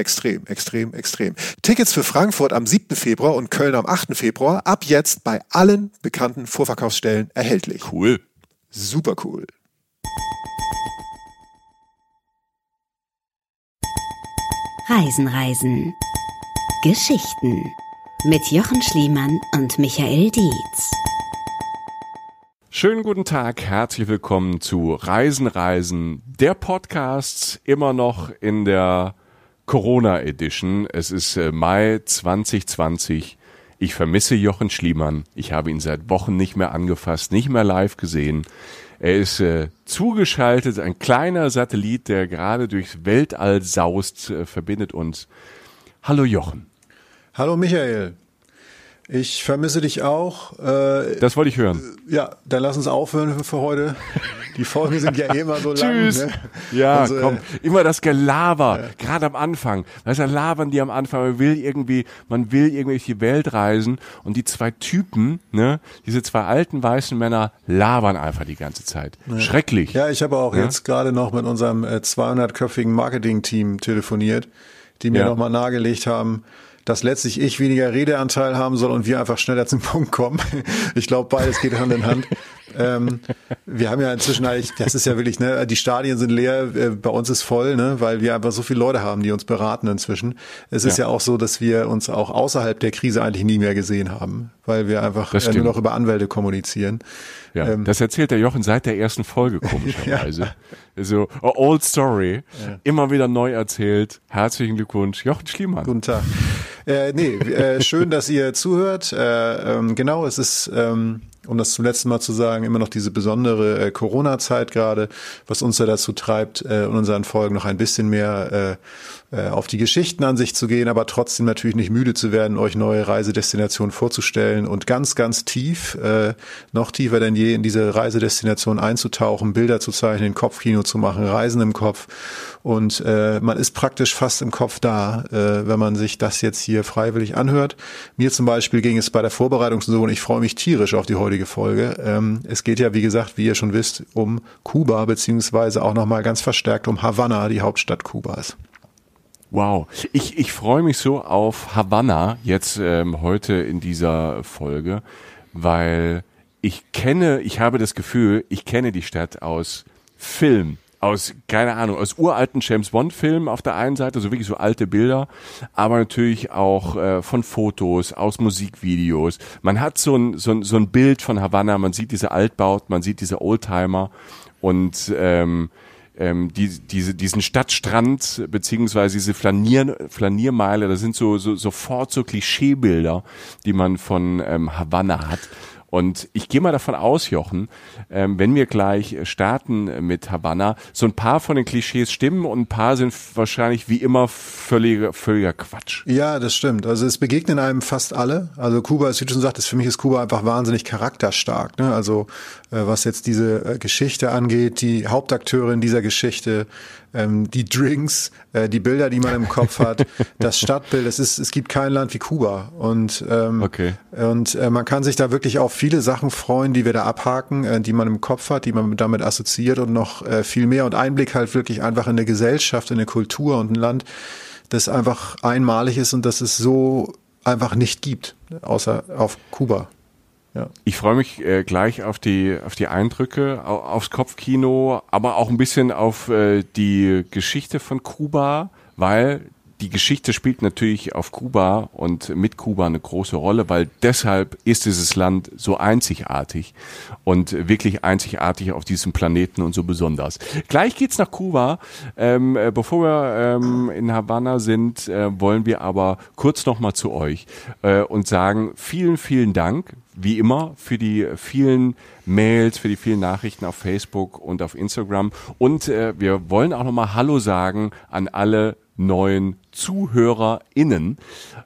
Extrem, extrem, extrem. Tickets für Frankfurt am 7. Februar und Köln am 8. Februar ab jetzt bei allen bekannten Vorverkaufsstellen erhältlich. Cool. Super cool. Reisen, Reisen. Geschichten mit Jochen Schliemann und Michael Dietz. Schönen guten Tag, herzlich willkommen zu Reisen, Reisen, der Podcast immer noch in der Corona Edition. Es ist äh, Mai 2020. Ich vermisse Jochen Schliemann. Ich habe ihn seit Wochen nicht mehr angefasst, nicht mehr live gesehen. Er ist äh, zugeschaltet, ein kleiner Satellit, der gerade durchs Weltall saust, äh, verbindet uns. Hallo Jochen. Hallo Michael. Ich vermisse dich auch. Äh, das wollte ich hören. Ja, dann lass uns aufhören für heute. Die Folgen sind ja eh immer so lang. Tschüss. Ne? Ja, also, komm, immer das Gelaber, ja. gerade am Anfang. Weißt du, labern die am Anfang, man will irgendwie, man will irgendwie durch die Welt reisen und die zwei Typen, ne, diese zwei alten weißen Männer labern einfach die ganze Zeit. Ja. Schrecklich. Ja, ich habe auch ja? jetzt gerade noch mit unserem 200-köpfigen äh, Marketing-Team telefoniert, die mir ja. nochmal nahegelegt haben, dass letztlich ich weniger Redeanteil haben soll und wir einfach schneller zum Punkt kommen. Ich glaube, beides geht Hand in Hand. ähm, wir haben ja inzwischen eigentlich, das ist ja wirklich, ne, die Stadien sind leer, äh, bei uns ist voll, ne, weil wir einfach so viele Leute haben, die uns beraten inzwischen. Es ist ja. ja auch so, dass wir uns auch außerhalb der Krise eigentlich nie mehr gesehen haben, weil wir einfach äh, nur noch über Anwälte kommunizieren. Ja, ähm, das erzählt der Jochen seit der ersten Folge komischerweise. ja. So, old story, ja. immer wieder neu erzählt. Herzlichen Glückwunsch, Jochen Schliemann. Guten Tag. Äh, nee, äh, schön, dass ihr zuhört. Äh, ähm, genau, es ist ähm, um das zum letzten Mal zu sagen, immer noch diese besondere äh, Corona-Zeit gerade, was uns ja dazu treibt, äh, in unseren Folgen noch ein bisschen mehr äh, äh, auf die Geschichten an sich zu gehen, aber trotzdem natürlich nicht müde zu werden, euch neue Reisedestinationen vorzustellen und ganz, ganz tief, äh, noch tiefer denn je in diese Reisedestination einzutauchen, Bilder zu zeichnen, Kopfkino zu machen, Reisen im Kopf und äh, man ist praktisch fast im Kopf da, äh, wenn man sich das jetzt hier freiwillig anhört. Mir zum Beispiel ging es bei der Vorbereitung so und ich freue mich tierisch auf die heutige Folge. Ähm, es geht ja, wie gesagt, wie ihr schon wisst, um Kuba, beziehungsweise auch nochmal ganz verstärkt um Havanna, die Hauptstadt Kubas. Wow, ich, ich freue mich so auf Havanna jetzt ähm, heute in dieser Folge, weil ich kenne, ich habe das Gefühl, ich kenne die Stadt aus Film aus, keine Ahnung, aus uralten James Bond Filmen auf der einen Seite, so wirklich so alte Bilder, aber natürlich auch äh, von Fotos, aus Musikvideos. Man hat so ein, so, ein, so ein Bild von Havanna, man sieht diese Altbauten, man sieht diese Oldtimer und ähm, ähm, die, diese, diesen Stadtstrand beziehungsweise diese Flanier, Flaniermeile, das sind so, so sofort so Klischeebilder, die man von ähm, Havanna hat. Und ich gehe mal davon aus, Jochen, ähm, wenn wir gleich starten mit Havanna, so ein paar von den Klischees stimmen und ein paar sind wahrscheinlich wie immer völliger, völliger Quatsch. Ja, das stimmt. Also es begegnen einem fast alle. Also Kuba, wie du schon sagtest, für mich ist Kuba einfach wahnsinnig charakterstark. Ne? Also äh, was jetzt diese äh, Geschichte angeht, die Hauptakteurin dieser Geschichte, ähm, die Drinks, äh, die Bilder, die man im Kopf hat, das Stadtbild. Es ist, es gibt kein Land wie Kuba und ähm, okay. und äh, man kann sich da wirklich auf viele Sachen freuen, die wir da abhaken, äh, die man im Kopf hat, die man damit assoziiert und noch äh, viel mehr und Einblick halt wirklich einfach in eine Gesellschaft, in eine Kultur und ein Land, das einfach einmalig ist und das es so einfach nicht gibt, außer auf Kuba. Ja. Ich freue mich äh, gleich auf die auf die Eindrücke, au, aufs Kopfkino, aber auch ein bisschen auf äh, die Geschichte von Kuba, weil die Geschichte spielt natürlich auf Kuba und mit Kuba eine große Rolle, weil deshalb ist dieses Land so einzigartig und wirklich einzigartig auf diesem Planeten und so besonders. Gleich geht's nach Kuba. Ähm, äh, bevor wir ähm, in Havanna sind, äh, wollen wir aber kurz noch mal zu euch äh, und sagen vielen, vielen Dank wie immer für die vielen Mails, für die vielen Nachrichten auf Facebook und auf Instagram. Und äh, wir wollen auch nochmal Hallo sagen an alle neuen ZuhörerInnen.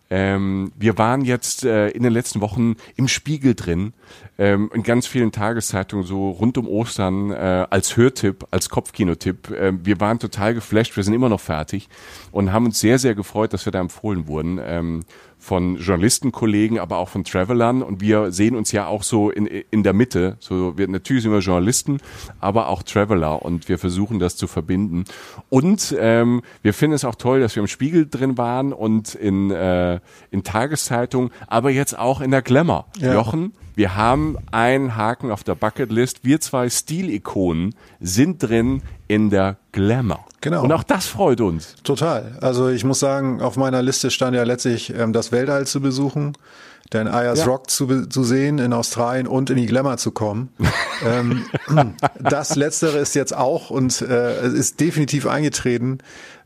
Ähm, wir waren jetzt äh, in den letzten Wochen im Spiegel drin, ähm, in ganz vielen Tageszeitungen so rund um Ostern äh, als Hörtipp, als Kopfkinotipp. Äh, wir waren total geflasht, wir sind immer noch fertig und haben uns sehr, sehr gefreut, dass wir da empfohlen wurden. Ähm, von Journalistenkollegen, aber auch von Travelern. Und wir sehen uns ja auch so in, in der Mitte. So, wir, natürlich sind wir Journalisten, aber auch Traveler und wir versuchen das zu verbinden. Und ähm, wir finden es auch toll, dass wir im Spiegel drin waren und in, äh, in Tageszeitungen, aber jetzt auch in der Glamour. Ja. Jochen, wir haben einen Haken auf der Bucketlist. Wir zwei Stilikonen sind drin in der Glamour. Genau. Und auch das freut uns. Total. Also ich muss sagen, auf meiner Liste stand ja letztlich ähm, das Weltall zu besuchen, den Ayers ja. Rock zu, zu sehen in Australien und in die Glamour zu kommen. ähm, das Letztere ist jetzt auch und äh, ist definitiv eingetreten.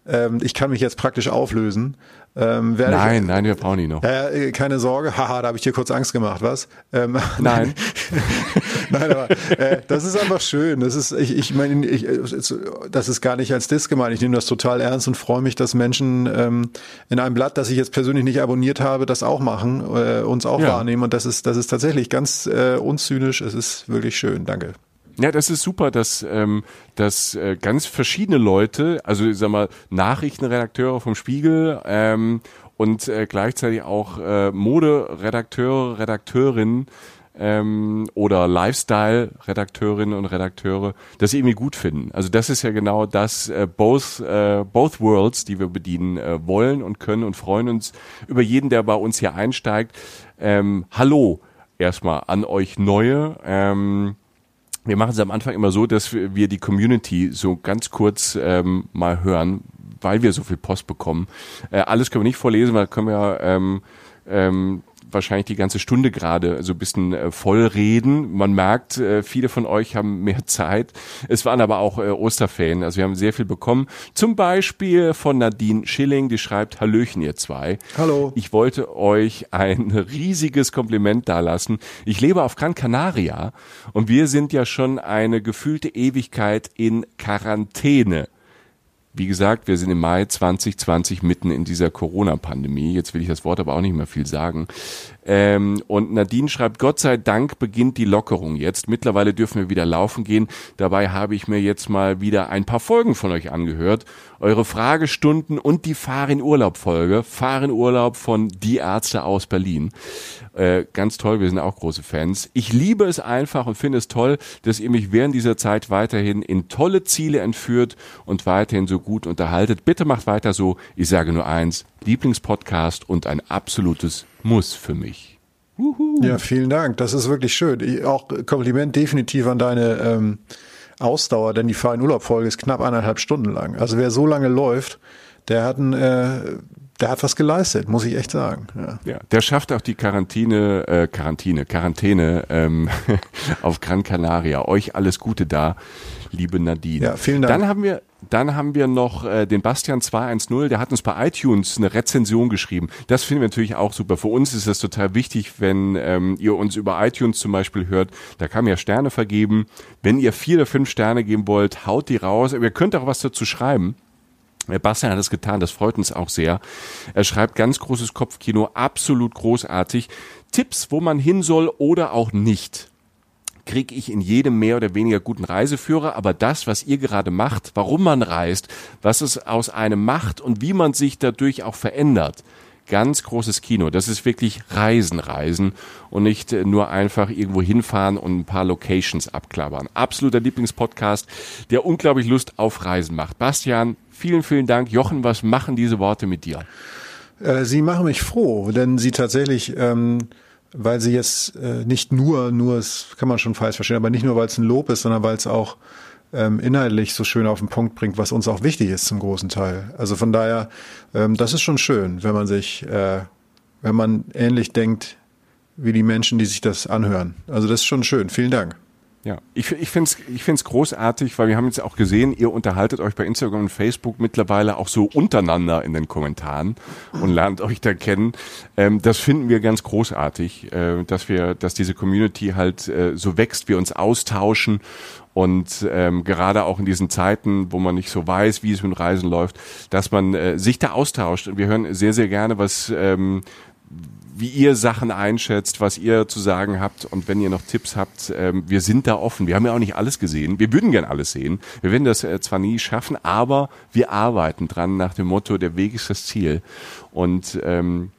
Ähm, ich kann mich jetzt praktisch auflösen. Ähm, nein, ich, nein, wir brauchen ihn noch. Äh, keine Sorge, haha, da habe ich dir kurz Angst gemacht, was? Ähm, nein. nein, aber äh, das ist einfach schön. Das ist, ich, ich meine, ich, das ist gar nicht als Diss gemeint. Ich nehme das total ernst und freue mich, dass Menschen ähm, in einem Blatt, das ich jetzt persönlich nicht abonniert habe, das auch machen, äh, uns auch ja. wahrnehmen. Und das ist, das ist tatsächlich ganz äh, unzynisch. Es ist wirklich schön. Danke. Ja, das ist super, dass, ähm, dass äh, ganz verschiedene Leute, also ich sag mal Nachrichtenredakteure vom Spiegel ähm, und äh, gleichzeitig auch äh, Moderedakteure, Redakteurinnen ähm, oder Lifestyle-Redakteurinnen und Redakteure das irgendwie gut finden. Also das ist ja genau das, äh, both, äh, both worlds, die wir bedienen äh, wollen und können und freuen uns über jeden, der bei uns hier einsteigt. Ähm, hallo erstmal an euch Neue. Ähm, wir machen es am Anfang immer so, dass wir die Community so ganz kurz ähm, mal hören, weil wir so viel Post bekommen. Äh, alles können wir nicht vorlesen, weil können wir ähm, ähm, wahrscheinlich die ganze Stunde gerade so ein bisschen äh, voll reden. Man merkt, äh, viele von euch haben mehr Zeit. Es waren aber auch äh, Osterferien, also wir haben sehr viel bekommen. Zum Beispiel von Nadine Schilling, die schreibt, Hallöchen ihr zwei. Hallo. Ich wollte euch ein riesiges Kompliment dalassen. Ich lebe auf Gran Canaria und wir sind ja schon eine gefühlte Ewigkeit in Quarantäne. Wie gesagt, wir sind im Mai 2020 mitten in dieser Corona-Pandemie. Jetzt will ich das Wort aber auch nicht mehr viel sagen. Ähm, und Nadine schreibt, Gott sei Dank beginnt die Lockerung jetzt. Mittlerweile dürfen wir wieder laufen gehen. Dabei habe ich mir jetzt mal wieder ein paar Folgen von euch angehört. Eure Fragestunden und die Fahr in Urlaub Folge. Fahr in Urlaub von Die Ärzte aus Berlin. Äh, ganz toll, wir sind auch große Fans. Ich liebe es einfach und finde es toll, dass ihr mich während dieser Zeit weiterhin in tolle Ziele entführt und weiterhin so gut unterhaltet. Bitte macht weiter so. Ich sage nur eins, Lieblingspodcast und ein absolutes Muss für mich. Uhu. Ja, vielen Dank. Das ist wirklich schön. Ich, auch Kompliment definitiv an deine ähm, Ausdauer, denn die Fahr Urlaub-Folge ist knapp eineinhalb Stunden lang. Also wer so lange läuft, der hat ein, äh, der hat was geleistet, muss ich echt sagen. Ja, ja der schafft auch die Quarantäne, äh, Quarantäne, Quarantäne ähm, auf Gran Canaria. Euch alles Gute da, liebe Nadine. Ja, vielen Dank. Dann haben wir dann haben wir noch äh, den Bastian 210, der hat uns bei iTunes eine Rezension geschrieben. Das finden wir natürlich auch super. Für uns ist das total wichtig, wenn ähm, ihr uns über iTunes zum Beispiel hört. Da kann man ja Sterne vergeben. Wenn ihr vier oder fünf Sterne geben wollt, haut die raus. Ihr könnt auch was dazu schreiben. Bastian hat es getan, das freut uns auch sehr. Er schreibt ganz großes Kopfkino, absolut großartig. Tipps, wo man hin soll oder auch nicht kriege ich in jedem mehr oder weniger guten Reiseführer, aber das, was ihr gerade macht, warum man reist, was es aus einem macht und wie man sich dadurch auch verändert, ganz großes Kino. Das ist wirklich Reisen, Reisen und nicht nur einfach irgendwo hinfahren und ein paar Locations abklappern. Absoluter Lieblingspodcast, der unglaublich Lust auf Reisen macht. Bastian, vielen, vielen Dank. Jochen, was machen diese Worte mit dir? Äh, sie machen mich froh, denn sie tatsächlich ähm, weil sie jetzt äh, nicht nur, nur, es kann man schon falsch verstehen, aber nicht nur, weil es ein Lob ist, sondern weil es auch ähm, inhaltlich so schön auf den Punkt bringt, was uns auch wichtig ist zum großen Teil. Also von daher, ähm, das ist schon schön, wenn man sich, äh, wenn man ähnlich denkt wie die Menschen, die sich das anhören. Also das ist schon schön. Vielen Dank. Ja, ich, ich finde es ich find's großartig, weil wir haben jetzt auch gesehen, ihr unterhaltet euch bei Instagram und Facebook mittlerweile auch so untereinander in den Kommentaren und lernt euch da kennen. Ähm, das finden wir ganz großartig, äh, dass wir, dass diese Community halt äh, so wächst, wir uns austauschen und ähm, gerade auch in diesen Zeiten, wo man nicht so weiß, wie es mit Reisen läuft, dass man äh, sich da austauscht. Und wir hören sehr, sehr gerne, was ähm, wie ihr Sachen einschätzt, was ihr zu sagen habt und wenn ihr noch Tipps habt, ähm, wir sind da offen. Wir haben ja auch nicht alles gesehen. Wir würden gern alles sehen. Wir werden das äh, zwar nie schaffen, aber wir arbeiten dran nach dem Motto, der Weg ist das Ziel. Und ähm,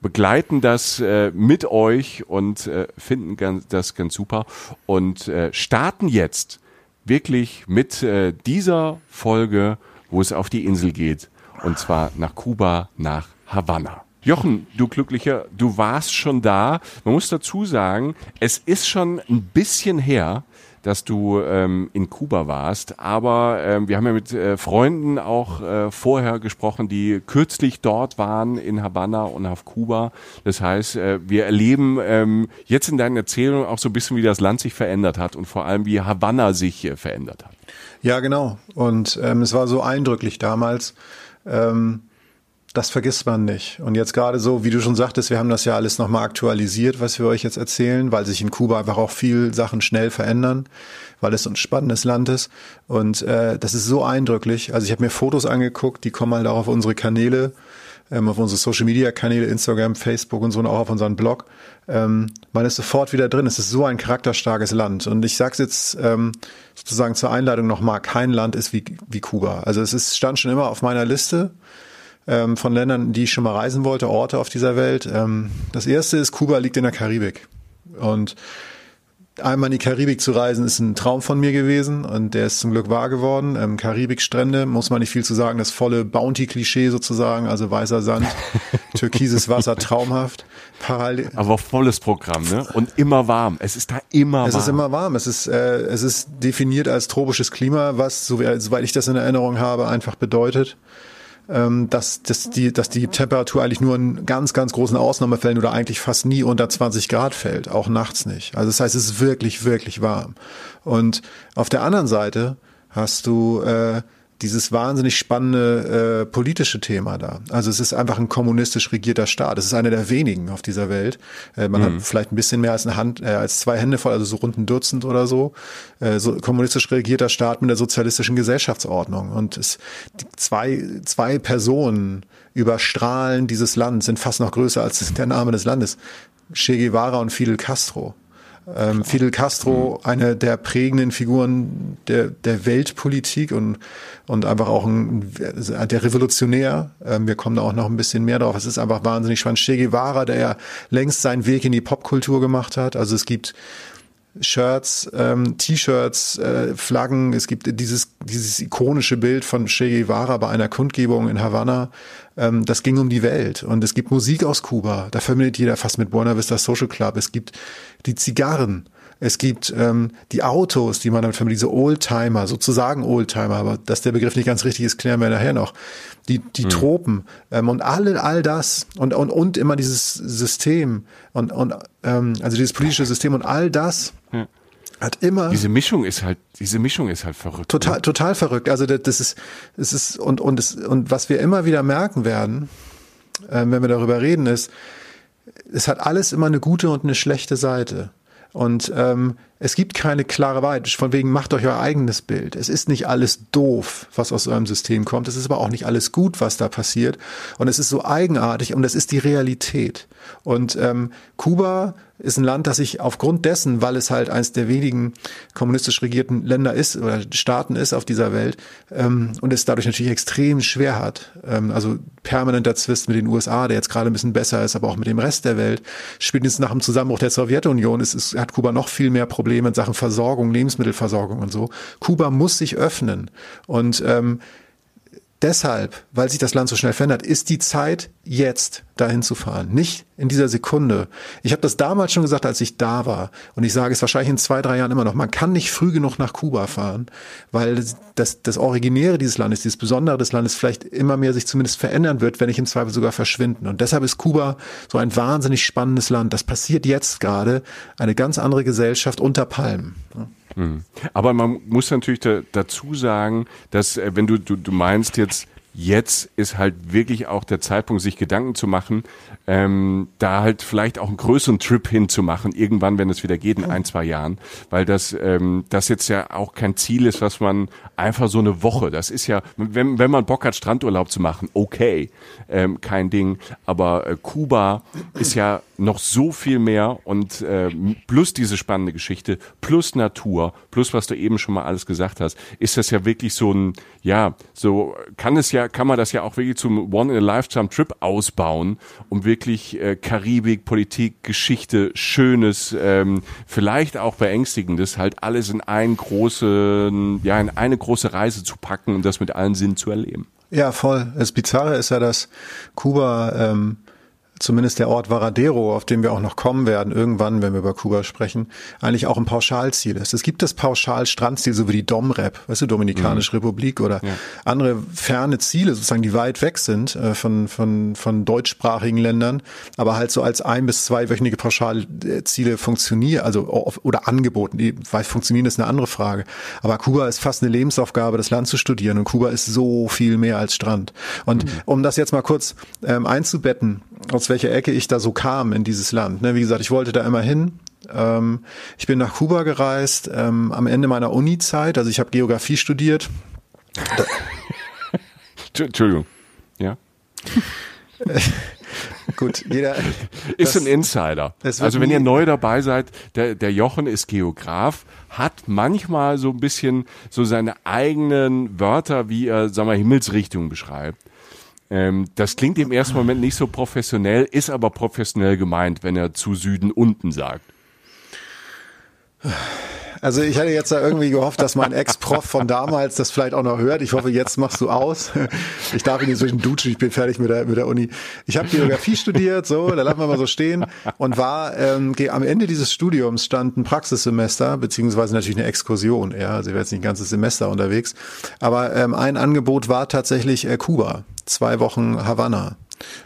begleiten das äh, mit euch und äh, finden ganz, das ganz super und äh, starten jetzt wirklich mit äh, dieser Folge, wo es auf die Insel geht und zwar nach Kuba, nach Havanna. Jochen, du Glücklicher, du warst schon da. Man muss dazu sagen, es ist schon ein bisschen her, dass du ähm, in Kuba warst, aber ähm, wir haben ja mit äh, Freunden auch äh, vorher gesprochen, die kürzlich dort waren in Havanna und auf Kuba. Das heißt, äh, wir erleben ähm, jetzt in deinen Erzählungen auch so ein bisschen, wie das Land sich verändert hat und vor allem, wie Havanna sich äh, verändert hat. Ja, genau. Und ähm, es war so eindrücklich damals. Ähm, das vergisst man nicht. Und jetzt gerade so, wie du schon sagtest, wir haben das ja alles nochmal aktualisiert, was wir euch jetzt erzählen, weil sich in Kuba einfach auch viel Sachen schnell verändern, weil es ein spannendes Land ist. Und äh, das ist so eindrücklich. Also ich habe mir Fotos angeguckt, die kommen halt auch auf unsere Kanäle, ähm, auf unsere Social Media Kanäle, Instagram, Facebook und so und auch auf unseren Blog. Ähm, man ist sofort wieder drin. Es ist so ein charakterstarkes Land. Und ich sag's jetzt ähm, sozusagen zur Einleitung nochmal, kein Land ist wie, wie Kuba. Also es ist, stand schon immer auf meiner Liste ähm, von Ländern, die ich schon mal reisen wollte, Orte auf dieser Welt. Ähm, das erste ist, Kuba liegt in der Karibik. Und einmal in die Karibik zu reisen, ist ein Traum von mir gewesen und der ist zum Glück wahr geworden. Ähm, Karibikstrände, muss man nicht viel zu sagen, das volle Bounty-Klischee sozusagen, also weißer Sand, türkises Wasser, traumhaft. Parallel. Aber volles Programm, ne? Und immer warm. Es ist da immer warm. Es ist immer warm. Es ist, äh, es ist definiert als tropisches Klima, was, soweit ich das in Erinnerung habe, einfach bedeutet, dass, dass, die, dass die Temperatur eigentlich nur in ganz, ganz großen Ausnahmefällen oder eigentlich fast nie unter 20 Grad fällt, auch nachts nicht. Also das heißt, es ist wirklich, wirklich warm. Und auf der anderen Seite hast du äh, dieses wahnsinnig spannende äh, politische Thema da. Also es ist einfach ein kommunistisch regierter Staat. Es ist einer der wenigen auf dieser Welt. Äh, man mhm. hat vielleicht ein bisschen mehr als eine Hand, äh, als zwei Hände voll, also so rund ein Dutzend oder so. Äh, so kommunistisch regierter Staat mit der sozialistischen Gesellschaftsordnung. Und es zwei zwei Personen überstrahlen dieses Land, sind fast noch größer als der Name des Landes. Che Guevara und Fidel Castro. Ähm, Fidel Castro, mhm. eine der prägenden Figuren der, der Weltpolitik und, und einfach auch ein, der Revolutionär. Ähm, wir kommen da auch noch ein bisschen mehr drauf. Es ist einfach wahnsinnig spannend. Che Guevara, der ja längst seinen Weg in die Popkultur gemacht hat. Also es gibt Shirts, ähm, T-Shirts, äh, Flaggen. Es gibt dieses, dieses ikonische Bild von Che Guevara bei einer Kundgebung in Havanna. Ähm, das ging um die Welt. Und es gibt Musik aus Kuba. Da verbindet jeder fast mit Buena Vista Social Club. Es gibt die Zigarren. Es gibt ähm, die Autos, die man damit verbindet, diese Oldtimer, sozusagen Oldtimer, aber dass der Begriff nicht ganz richtig ist, klären wir nachher noch. Die, die hm. Tropen ähm, und alle, all das und, und, und immer dieses System und, und ähm, also dieses politische System und all das. Hat immer. Diese Mischung ist halt, diese Mischung ist halt verrückt. Total, ne? total verrückt. Also das, das ist, es ist und und es, und was wir immer wieder merken werden, äh, wenn wir darüber reden, ist, es hat alles immer eine gute und eine schlechte Seite. Und ähm, es gibt keine klare Wahrheit. Von wegen macht euch euer eigenes Bild. Es ist nicht alles doof, was aus eurem System kommt. Es ist aber auch nicht alles gut, was da passiert. Und es ist so eigenartig und es ist die Realität. Und ähm, Kuba ist ein Land, das sich aufgrund dessen, weil es halt eines der wenigen kommunistisch regierten Länder ist oder Staaten ist auf dieser Welt ähm, und es dadurch natürlich extrem schwer hat. Ähm, also permanenter Zwist mit den USA, der jetzt gerade ein bisschen besser ist, aber auch mit dem Rest der Welt. Spätestens nach dem Zusammenbruch der Sowjetunion ist, ist, hat Kuba noch viel mehr Probleme in Sachen Versorgung, Lebensmittelversorgung und so. Kuba muss sich öffnen und ähm, deshalb, weil sich das Land so schnell verändert, ist die Zeit jetzt dahin zu fahren, nicht in dieser Sekunde. Ich habe das damals schon gesagt, als ich da war und ich sage es wahrscheinlich in zwei, drei Jahren immer noch. Man kann nicht früh genug nach Kuba fahren, weil das, das Originäre dieses Landes, dieses Besondere des Landes vielleicht immer mehr sich zumindest verändern wird, wenn nicht im Zweifel sogar verschwinden. Und deshalb ist Kuba so ein wahnsinnig spannendes Land. Das passiert jetzt gerade, eine ganz andere Gesellschaft unter Palmen. Mhm. Aber man muss natürlich da, dazu sagen, dass äh, wenn du, du, du meinst jetzt, jetzt ist halt wirklich auch der Zeitpunkt, sich Gedanken zu machen, ähm, da halt vielleicht auch einen größeren Trip hinzumachen, irgendwann, wenn es wieder geht, in ein, zwei Jahren, weil das, ähm, das jetzt ja auch kein Ziel ist, was man einfach so eine Woche, das ist ja, wenn, wenn man Bock hat, Strandurlaub zu machen, okay, ähm, kein Ding, aber äh, Kuba ist ja noch so viel mehr und äh, plus diese spannende Geschichte, plus Natur, plus was du eben schon mal alles gesagt hast, ist das ja wirklich so ein, ja, so kann es ja, kann man das ja auch wirklich zum One-in-a-Lifetime-Trip ausbauen, um wirklich wirklich äh, Karibik, Politik, Geschichte, Schönes, ähm, vielleicht auch Beängstigendes, halt alles in einen großen, ja, in eine große Reise zu packen und das mit allen Sinnen zu erleben. Ja, voll. Das Bizarre ist ja, dass Kuba ähm, zumindest der Ort Varadero, auf den wir auch noch kommen werden, irgendwann, wenn wir über Kuba sprechen, eigentlich auch ein Pauschalziel ist. Es gibt das Pauschal-Strandziel, so wie die Domrep, weißt du, Dominikanische mhm. Republik oder ja. andere ferne Ziele, sozusagen, die weit weg sind äh, von, von, von deutschsprachigen Ländern, aber halt so als ein- bis zweiwöchige Pauschalziele funktionieren, also oder angeboten. Die weit funktionieren ist eine andere Frage. Aber Kuba ist fast eine Lebensaufgabe, das Land zu studieren und Kuba ist so viel mehr als Strand. Und mhm. um das jetzt mal kurz ähm, einzubetten, aus welcher Ecke ich da so kam in dieses Land. Ne, wie gesagt, ich wollte da immer hin. Ähm, ich bin nach Kuba gereist ähm, am Ende meiner Uni-Zeit. Also ich habe Geografie studiert. Entschuldigung. Ja. Gut, jeder ist das, ein Insider. Also wenn ihr neu dabei seid, der, der Jochen ist Geograf, hat manchmal so ein bisschen so seine eigenen Wörter, wie er, sagen wir, Himmelsrichtung beschreibt. Ähm, das klingt im ersten Moment nicht so professionell, ist aber professionell gemeint, wenn er zu Süden unten sagt. Also ich hatte jetzt da irgendwie gehofft, dass mein Ex-Prof von damals das vielleicht auch noch hört. Ich hoffe, jetzt machst du aus. Ich darf ihn inzwischen duschen, ich bin fertig mit der, mit der Uni. Ich habe Geografie studiert, so, da lassen wir mal so stehen und war ähm, am Ende dieses Studiums stand ein Praxissemester, beziehungsweise natürlich eine Exkursion. Ja, also ich war jetzt nicht ein ganzes Semester unterwegs. Aber ähm, ein Angebot war tatsächlich äh, Kuba zwei Wochen Havanna.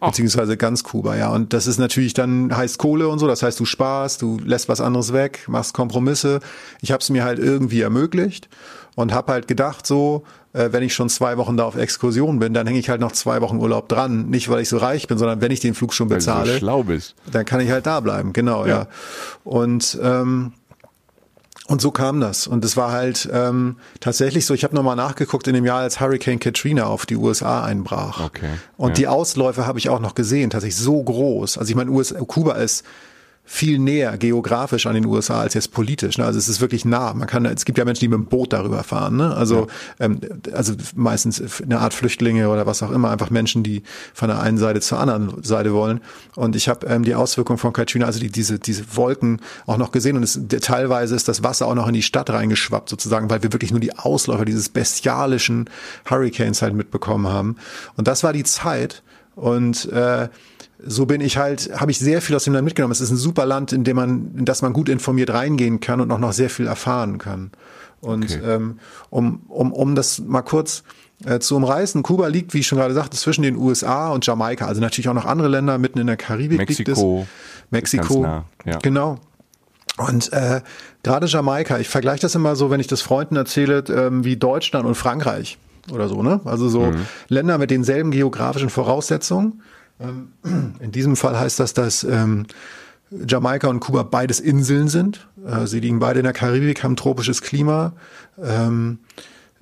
Oh. Beziehungsweise ganz Kuba, ja. Und das ist natürlich dann heißt Kohle und so, das heißt, du sparst, du lässt was anderes weg, machst Kompromisse. Ich habe es mir halt irgendwie ermöglicht und habe halt gedacht, so, äh, wenn ich schon zwei Wochen da auf Exkursion bin, dann hänge ich halt noch zwei Wochen Urlaub dran. Nicht, weil ich so reich bin, sondern wenn ich den Flug schon bezahle, weil du so schlau bist. dann kann ich halt da bleiben, genau, ja. ja. Und ähm, und so kam das. Und es war halt ähm, tatsächlich so, ich habe nochmal nachgeguckt in dem Jahr, als Hurricane Katrina auf die USA einbrach. Okay. Und ja. die Ausläufe habe ich auch noch gesehen, tatsächlich so groß. Also ich meine, US Kuba ist viel näher geografisch an den USA als jetzt politisch. Ne? Also es ist wirklich nah. Man kann, es gibt ja Menschen, die mit dem Boot darüber fahren. Ne? Also, ja. ähm, also meistens eine Art Flüchtlinge oder was auch immer, einfach Menschen, die von der einen Seite zur anderen Seite wollen. Und ich habe ähm, die Auswirkungen von Katrina, also die, diese, diese Wolken auch noch gesehen. Und es, teilweise ist das Wasser auch noch in die Stadt reingeschwappt, sozusagen, weil wir wirklich nur die Ausläufer dieses bestialischen Hurricanes halt mitbekommen haben. Und das war die Zeit. Und äh, so bin ich halt, habe ich sehr viel aus dem Land mitgenommen. Es ist ein super Land, in dem man, in das man gut informiert reingehen kann und auch noch sehr viel erfahren kann. Und okay. ähm, um, um, um das mal kurz äh, zu umreißen, Kuba liegt, wie ich schon gerade sagte, zwischen den USA und Jamaika. Also natürlich auch noch andere Länder mitten in der Karibik Mexiko, liegt es. Mexiko. Nah, ja. Genau. Und äh, gerade Jamaika, ich vergleiche das immer so, wenn ich das Freunden erzähle, ähm, wie Deutschland und Frankreich oder so, ne? Also so mhm. Länder mit denselben geografischen Voraussetzungen in diesem Fall heißt das, dass ähm, Jamaika und Kuba beides Inseln sind. Äh, sie liegen beide in der Karibik, haben tropisches Klima, ähm,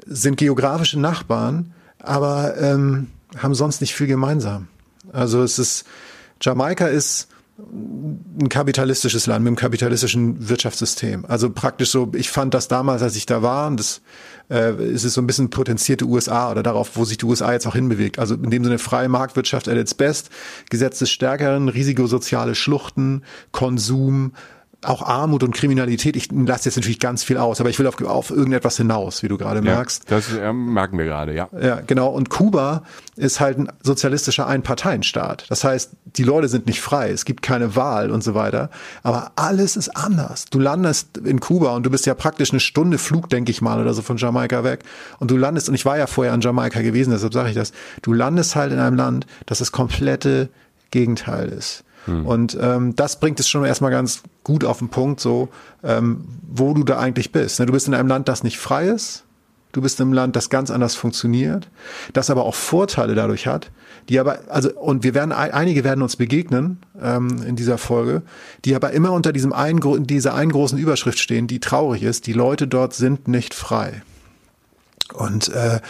sind geografische Nachbarn, aber ähm, haben sonst nicht viel gemeinsam. Also es ist, Jamaika ist ein kapitalistisches Land mit einem kapitalistischen Wirtschaftssystem. Also praktisch so, ich fand das damals, als ich da war, und das äh, ist es so ein bisschen potenzierte USA oder darauf, wo sich die USA jetzt auch hinbewegt. Also in dem Sinne freie Marktwirtschaft at its best, Gesetz des Stärkeren, risikosoziale Schluchten, Konsum, auch Armut und Kriminalität, ich lasse jetzt natürlich ganz viel aus, aber ich will auf, auf irgendetwas hinaus, wie du gerade ja, merkst. Das äh, merken wir gerade, ja. Ja, genau. Und Kuba ist halt ein sozialistischer Einparteienstaat. Das heißt, die Leute sind nicht frei, es gibt keine Wahl und so weiter. Aber alles ist anders. Du landest in Kuba und du bist ja praktisch eine Stunde Flug, denke ich mal, oder so von Jamaika weg. Und du landest, und ich war ja vorher an Jamaika gewesen, deshalb sage ich das, du landest halt in einem Land, das das komplette Gegenteil ist. Hm. Und ähm, das bringt es schon erstmal ganz gut auf den Punkt, so ähm, wo du da eigentlich bist. Ne, du bist in einem Land, das nicht frei ist. Du bist in einem Land, das ganz anders funktioniert, das aber auch Vorteile dadurch hat, die aber, also, und wir werden, einige werden uns begegnen ähm, in dieser Folge, die aber immer unter diesem einen, dieser einen großen Überschrift stehen, die traurig ist, die Leute dort sind nicht frei. Und äh,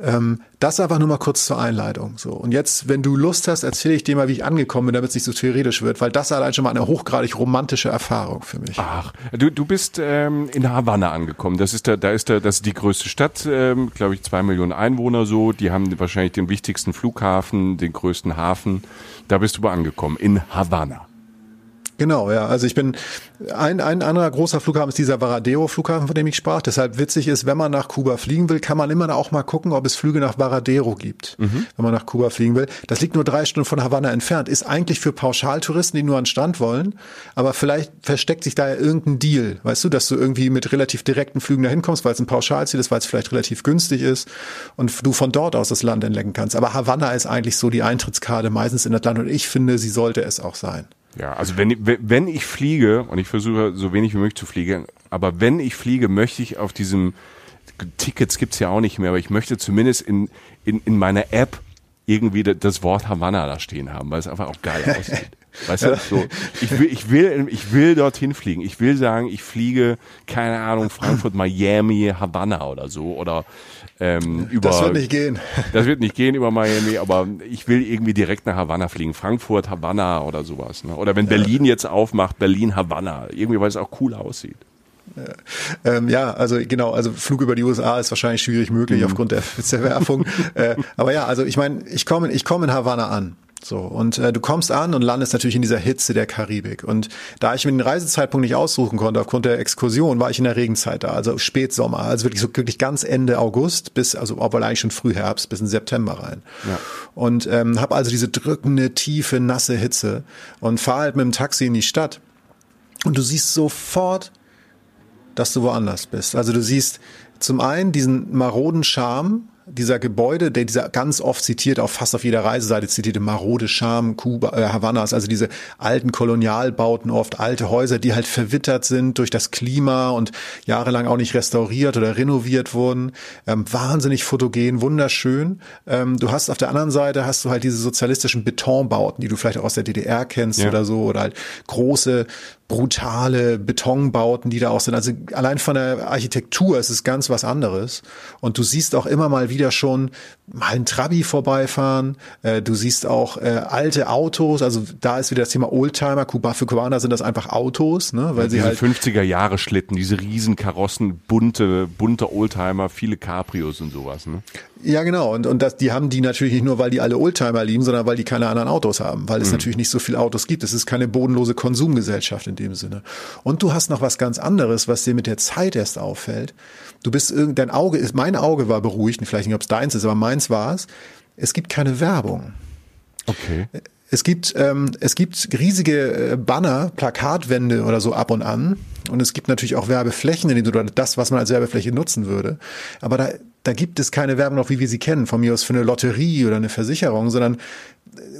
ähm, das einfach nur mal kurz zur Einleitung. So und jetzt, wenn du Lust hast, erzähle ich dir mal, wie ich angekommen bin, damit es nicht so theoretisch wird, weil das allein schon mal eine hochgradig romantische Erfahrung für mich. Ach, du du bist ähm, in Havanna angekommen. Das ist da, da ist da, das ist die größte Stadt, ähm, glaube ich, zwei Millionen Einwohner so. Die haben wahrscheinlich den wichtigsten Flughafen, den größten Hafen. Da bist du mal angekommen in Havanna. Genau, ja. Also ich bin ein, ein anderer großer Flughafen ist dieser Varadero-Flughafen, von dem ich sprach. Deshalb witzig ist, wenn man nach Kuba fliegen will, kann man immer auch mal gucken, ob es Flüge nach Varadero gibt, mhm. wenn man nach Kuba fliegen will. Das liegt nur drei Stunden von Havanna entfernt. Ist eigentlich für Pauschaltouristen, die nur an Strand wollen. Aber vielleicht versteckt sich da ja irgendein Deal, weißt du, dass du irgendwie mit relativ direkten Flügen dahin kommst, weil es ein Pauschalziel ist, weil es vielleicht relativ günstig ist und du von dort aus das Land entlecken kannst. Aber Havanna ist eigentlich so die Eintrittskarte meistens in das Land und ich finde, sie sollte es auch sein. Ja, also wenn, wenn ich fliege, und ich versuche so wenig wie möglich zu fliegen, aber wenn ich fliege, möchte ich auf diesem, Tickets gibt's ja auch nicht mehr, aber ich möchte zumindest in, in, in meiner App irgendwie das Wort Havanna da stehen haben, weil es einfach auch geil aussieht. Weißt du, so, ich will, ich will, ich will dorthin fliegen. Ich will sagen, ich fliege, keine Ahnung, Frankfurt, Miami, Havanna oder so, oder ähm, über. Das wird nicht gehen. Das wird nicht gehen über Miami, aber ich will irgendwie direkt nach Havanna fliegen. Frankfurt, Havanna oder sowas. Ne? Oder wenn Berlin jetzt aufmacht, Berlin, Havanna. Irgendwie, weil es auch cool aussieht. Ja. Ähm, ja, also genau, also Flug über die USA ist wahrscheinlich schwierig möglich mhm. aufgrund der Verwerfung. äh, aber ja, also ich meine, ich komme ich komme in Havanna an. So, und äh, du kommst an und landest natürlich in dieser Hitze der Karibik. Und da ich mir den Reisezeitpunkt nicht aussuchen konnte, aufgrund der Exkursion, war ich in der Regenzeit da, also Spätsommer, also wirklich so wirklich ganz Ende August bis, also obwohl eigentlich schon Frühherbst, bis in September rein. Ja. Und ähm, habe also diese drückende, tiefe, nasse Hitze und fahre halt mit dem Taxi in die Stadt. Und du siehst sofort, dass du woanders bist. Also du siehst zum einen diesen maroden Charme, dieser Gebäude, der dieser ganz oft zitiert, auch fast auf jeder Reiseseite zitierte marode Charme Kuba, äh, Havannas, also diese alten Kolonialbauten, oft alte Häuser, die halt verwittert sind durch das Klima und jahrelang auch nicht restauriert oder renoviert wurden. Ähm, wahnsinnig fotogen, wunderschön. Ähm, du hast auf der anderen Seite hast du halt diese sozialistischen Betonbauten, die du vielleicht auch aus der DDR kennst ja. oder so, oder halt große brutale Betonbauten, die da auch sind. Also allein von der Architektur ist es ganz was anderes. Und du siehst auch immer mal wieder schon mal ein Trabi vorbeifahren. Äh, du siehst auch äh, alte Autos. Also da ist wieder das Thema Oldtimer. Kuba, für Kubaner sind das einfach Autos, ne? Weil ja, sie halt 50er Jahre Schlitten, diese Riesenkarossen, bunte, bunte Oldtimer, viele Cabrios und sowas. Ne? Ja, genau. Und, und das, die haben die natürlich nicht nur, weil die alle Oldtimer lieben, sondern weil die keine anderen Autos haben, weil es mhm. natürlich nicht so viele Autos gibt. Es ist keine bodenlose Konsumgesellschaft in dem Sinne. Und du hast noch was ganz anderes, was dir mit der Zeit erst auffällt. Du bist dein Auge ist, mein Auge war beruhigt, vielleicht nicht, ob es deins ist, aber meins war es. Es gibt keine Werbung. Okay. Es gibt, ähm, es gibt riesige äh, Banner, Plakatwände oder so ab und an. Und es gibt natürlich auch Werbeflächen, in denen du das, was man als Werbefläche nutzen würde. Aber da, da gibt es keine Werbung noch, wie wir sie kennen, von mir aus für eine Lotterie oder eine Versicherung, sondern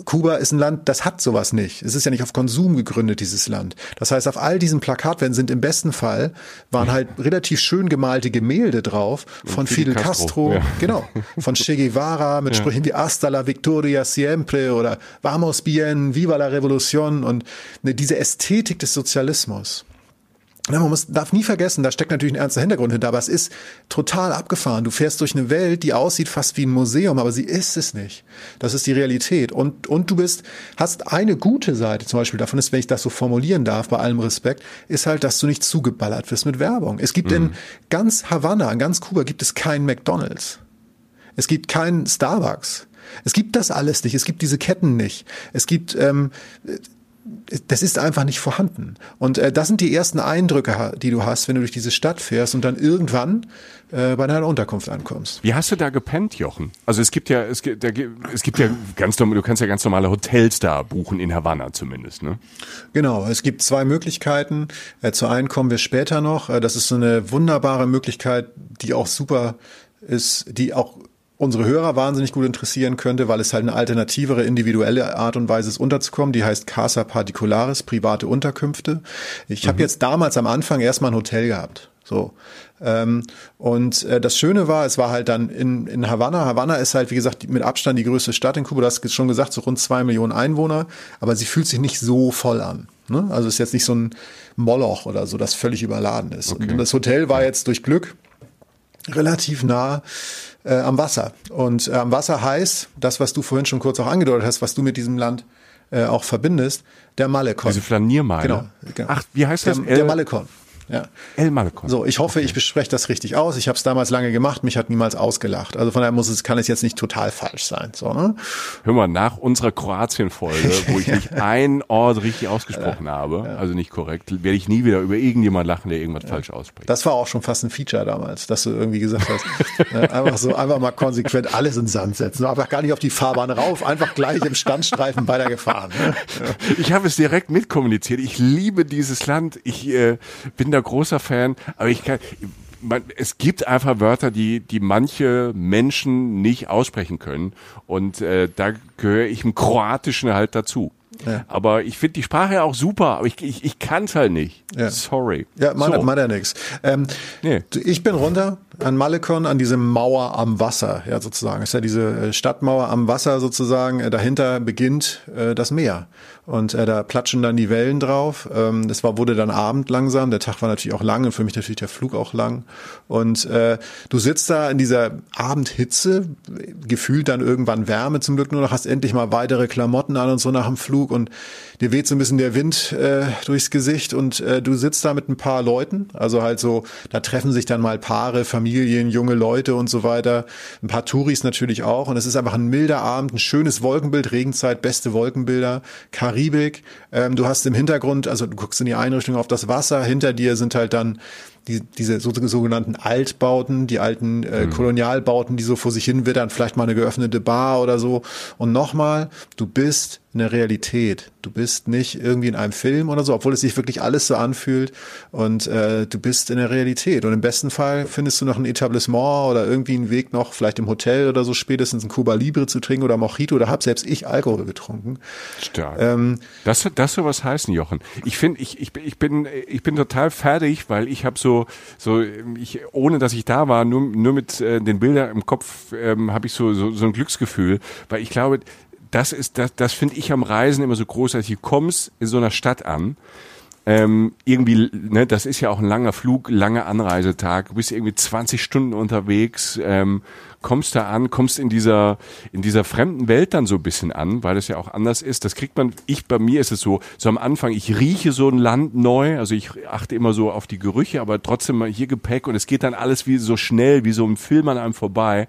Kuba ist ein Land, das hat sowas nicht. Es ist ja nicht auf Konsum gegründet, dieses Land. Das heißt, auf all diesen Plakatwänden sind im besten Fall, waren halt relativ schön gemalte Gemälde drauf von Fidel Castro, Castro ja. genau, von Che Guevara mit ja. Sprüchen wie Hasta la Victoria siempre oder Vamos bien, Viva la Revolución und ne, diese Ästhetik des Sozialismus. Ja, man muss, darf nie vergessen, da steckt natürlich ein ernster Hintergrund hinter, aber es ist total abgefahren. Du fährst durch eine Welt, die aussieht fast wie ein Museum, aber sie ist es nicht. Das ist die Realität. Und, und du bist, hast eine gute Seite, zum Beispiel davon ist, wenn ich das so formulieren darf, bei allem Respekt, ist halt, dass du nicht zugeballert wirst mit Werbung. Es gibt mhm. in ganz Havanna, in ganz Kuba gibt es kein McDonalds. Es gibt keinen Starbucks. Es gibt das alles nicht. Es gibt diese Ketten nicht. Es gibt, ähm, das ist einfach nicht vorhanden. Und äh, das sind die ersten Eindrücke, die du hast, wenn du durch diese Stadt fährst und dann irgendwann äh, bei deiner Unterkunft ankommst. Wie hast du da gepennt, Jochen? Also es gibt ja, es gibt, da, es gibt ja ganz normal, du kannst ja ganz normale Hotels da buchen in Havanna zumindest, ne? Genau, es gibt zwei Möglichkeiten. Äh, zu einen kommen wir später noch. Äh, das ist so eine wunderbare Möglichkeit, die auch super ist, die auch unsere Hörer wahnsinnig gut interessieren könnte, weil es halt eine alternativere, individuelle Art und Weise ist, unterzukommen. Die heißt Casa Particularis, private Unterkünfte. Ich mhm. habe jetzt damals am Anfang erstmal ein Hotel gehabt. So. Ähm, und äh, das Schöne war, es war halt dann in, in Havanna. Havanna ist halt, wie gesagt, mit Abstand die größte Stadt in Kuba. Du hast schon gesagt, so rund zwei Millionen Einwohner, aber sie fühlt sich nicht so voll an. Ne? Also ist jetzt nicht so ein Moloch oder so, das völlig überladen ist. Okay. Und das Hotel war jetzt durch Glück relativ nah äh, am Wasser. Und äh, am Wasser heißt, das, was du vorhin schon kurz auch angedeutet hast, was du mit diesem Land äh, auch verbindest, der Malekon. Diese Flaniermeile. Genau, genau. Ach, wie heißt das? Der, der Malekon. Ja. El Malcon. So, ich hoffe, ich bespreche das richtig aus. Ich habe es damals lange gemacht, mich hat niemals ausgelacht. Also von daher muss es, kann es jetzt nicht total falsch sein. So, ne? Hör mal, nach unserer Kroatien-Folge, wo ich nicht ein Ort richtig ausgesprochen habe, ja. also nicht korrekt, werde ich nie wieder über irgendjemand lachen, der irgendwas ja. falsch ausspricht. Das war auch schon fast ein Feature damals, dass du irgendwie gesagt hast, ne, einfach so, einfach mal konsequent alles in Sand setzen. Einfach gar nicht auf die Fahrbahn rauf, einfach gleich im Standstreifen weitergefahren. Ne? Ich habe es direkt mitkommuniziert. Ich liebe dieses Land. Ich äh, bin da großer Fan, aber ich kann, man, es gibt einfach Wörter, die, die manche Menschen nicht aussprechen können. Und äh, da gehöre ich im Kroatischen halt dazu. Ja. Aber ich finde die Sprache auch super, aber ich, ich, ich kann es halt nicht. Ja. Sorry. Ja, man, so. man ja nix. Ähm, nee. Ich bin runter an Malekon, an diese Mauer am Wasser, ja sozusagen. Das ist ja diese äh, Stadtmauer am Wasser sozusagen. Äh, dahinter beginnt äh, das Meer und äh, da platschen dann die Wellen drauf. Ähm, das war wurde dann Abend langsam. Der Tag war natürlich auch lang und für mich natürlich der Flug auch lang. Und äh, du sitzt da in dieser Abendhitze, gefühlt dann irgendwann Wärme zum Glück nur noch, hast endlich mal weitere Klamotten an und so nach dem Flug und dir weht so ein bisschen der Wind äh, durchs Gesicht und äh, du sitzt da mit ein paar Leuten. Also halt so, da treffen sich dann mal Paare, Familien, junge Leute und so weiter. Ein paar Touris natürlich auch. Und es ist einfach ein milder Abend, ein schönes Wolkenbild, Regenzeit, beste Wolkenbilder. Karibik. Ähm, du hast im Hintergrund, also du guckst in die Einrichtung auf das Wasser, hinter dir sind halt dann die, diese sogenannten Altbauten, die alten äh, mhm. Kolonialbauten, die so vor sich hin wittern, vielleicht mal eine geöffnete Bar oder so. Und nochmal, du bist in der Realität. Du bist nicht irgendwie in einem Film oder so, obwohl es sich wirklich alles so anfühlt. Und äh, du bist in der Realität. Und im besten Fall findest du noch ein Etablissement oder irgendwie einen Weg noch, vielleicht im Hotel oder so spätestens ein Cuba Libre zu trinken oder Mojito. Da hab selbst ich Alkohol getrunken. Stark. Ähm, das, das soll was heißen, Jochen. Ich finde, ich, ich, ich, bin, ich bin total fertig, weil ich habe so, so ich, ohne dass ich da war, nur, nur mit äh, den Bildern im Kopf ähm, habe ich so, so, so ein Glücksgefühl. Weil ich glaube, das ist, das, das finde ich am Reisen immer so großartig. Du kommst in so einer Stadt an, ähm, irgendwie, ne, das ist ja auch ein langer Flug, langer Anreisetag, du bist irgendwie 20 Stunden unterwegs, ähm, kommst da an, kommst in dieser, in dieser fremden Welt dann so ein bisschen an, weil das ja auch anders ist. Das kriegt man, ich, bei mir ist es so, so am Anfang, ich rieche so ein Land neu, also ich achte immer so auf die Gerüche, aber trotzdem mal hier Gepäck und es geht dann alles wie so schnell, wie so ein Film an einem vorbei.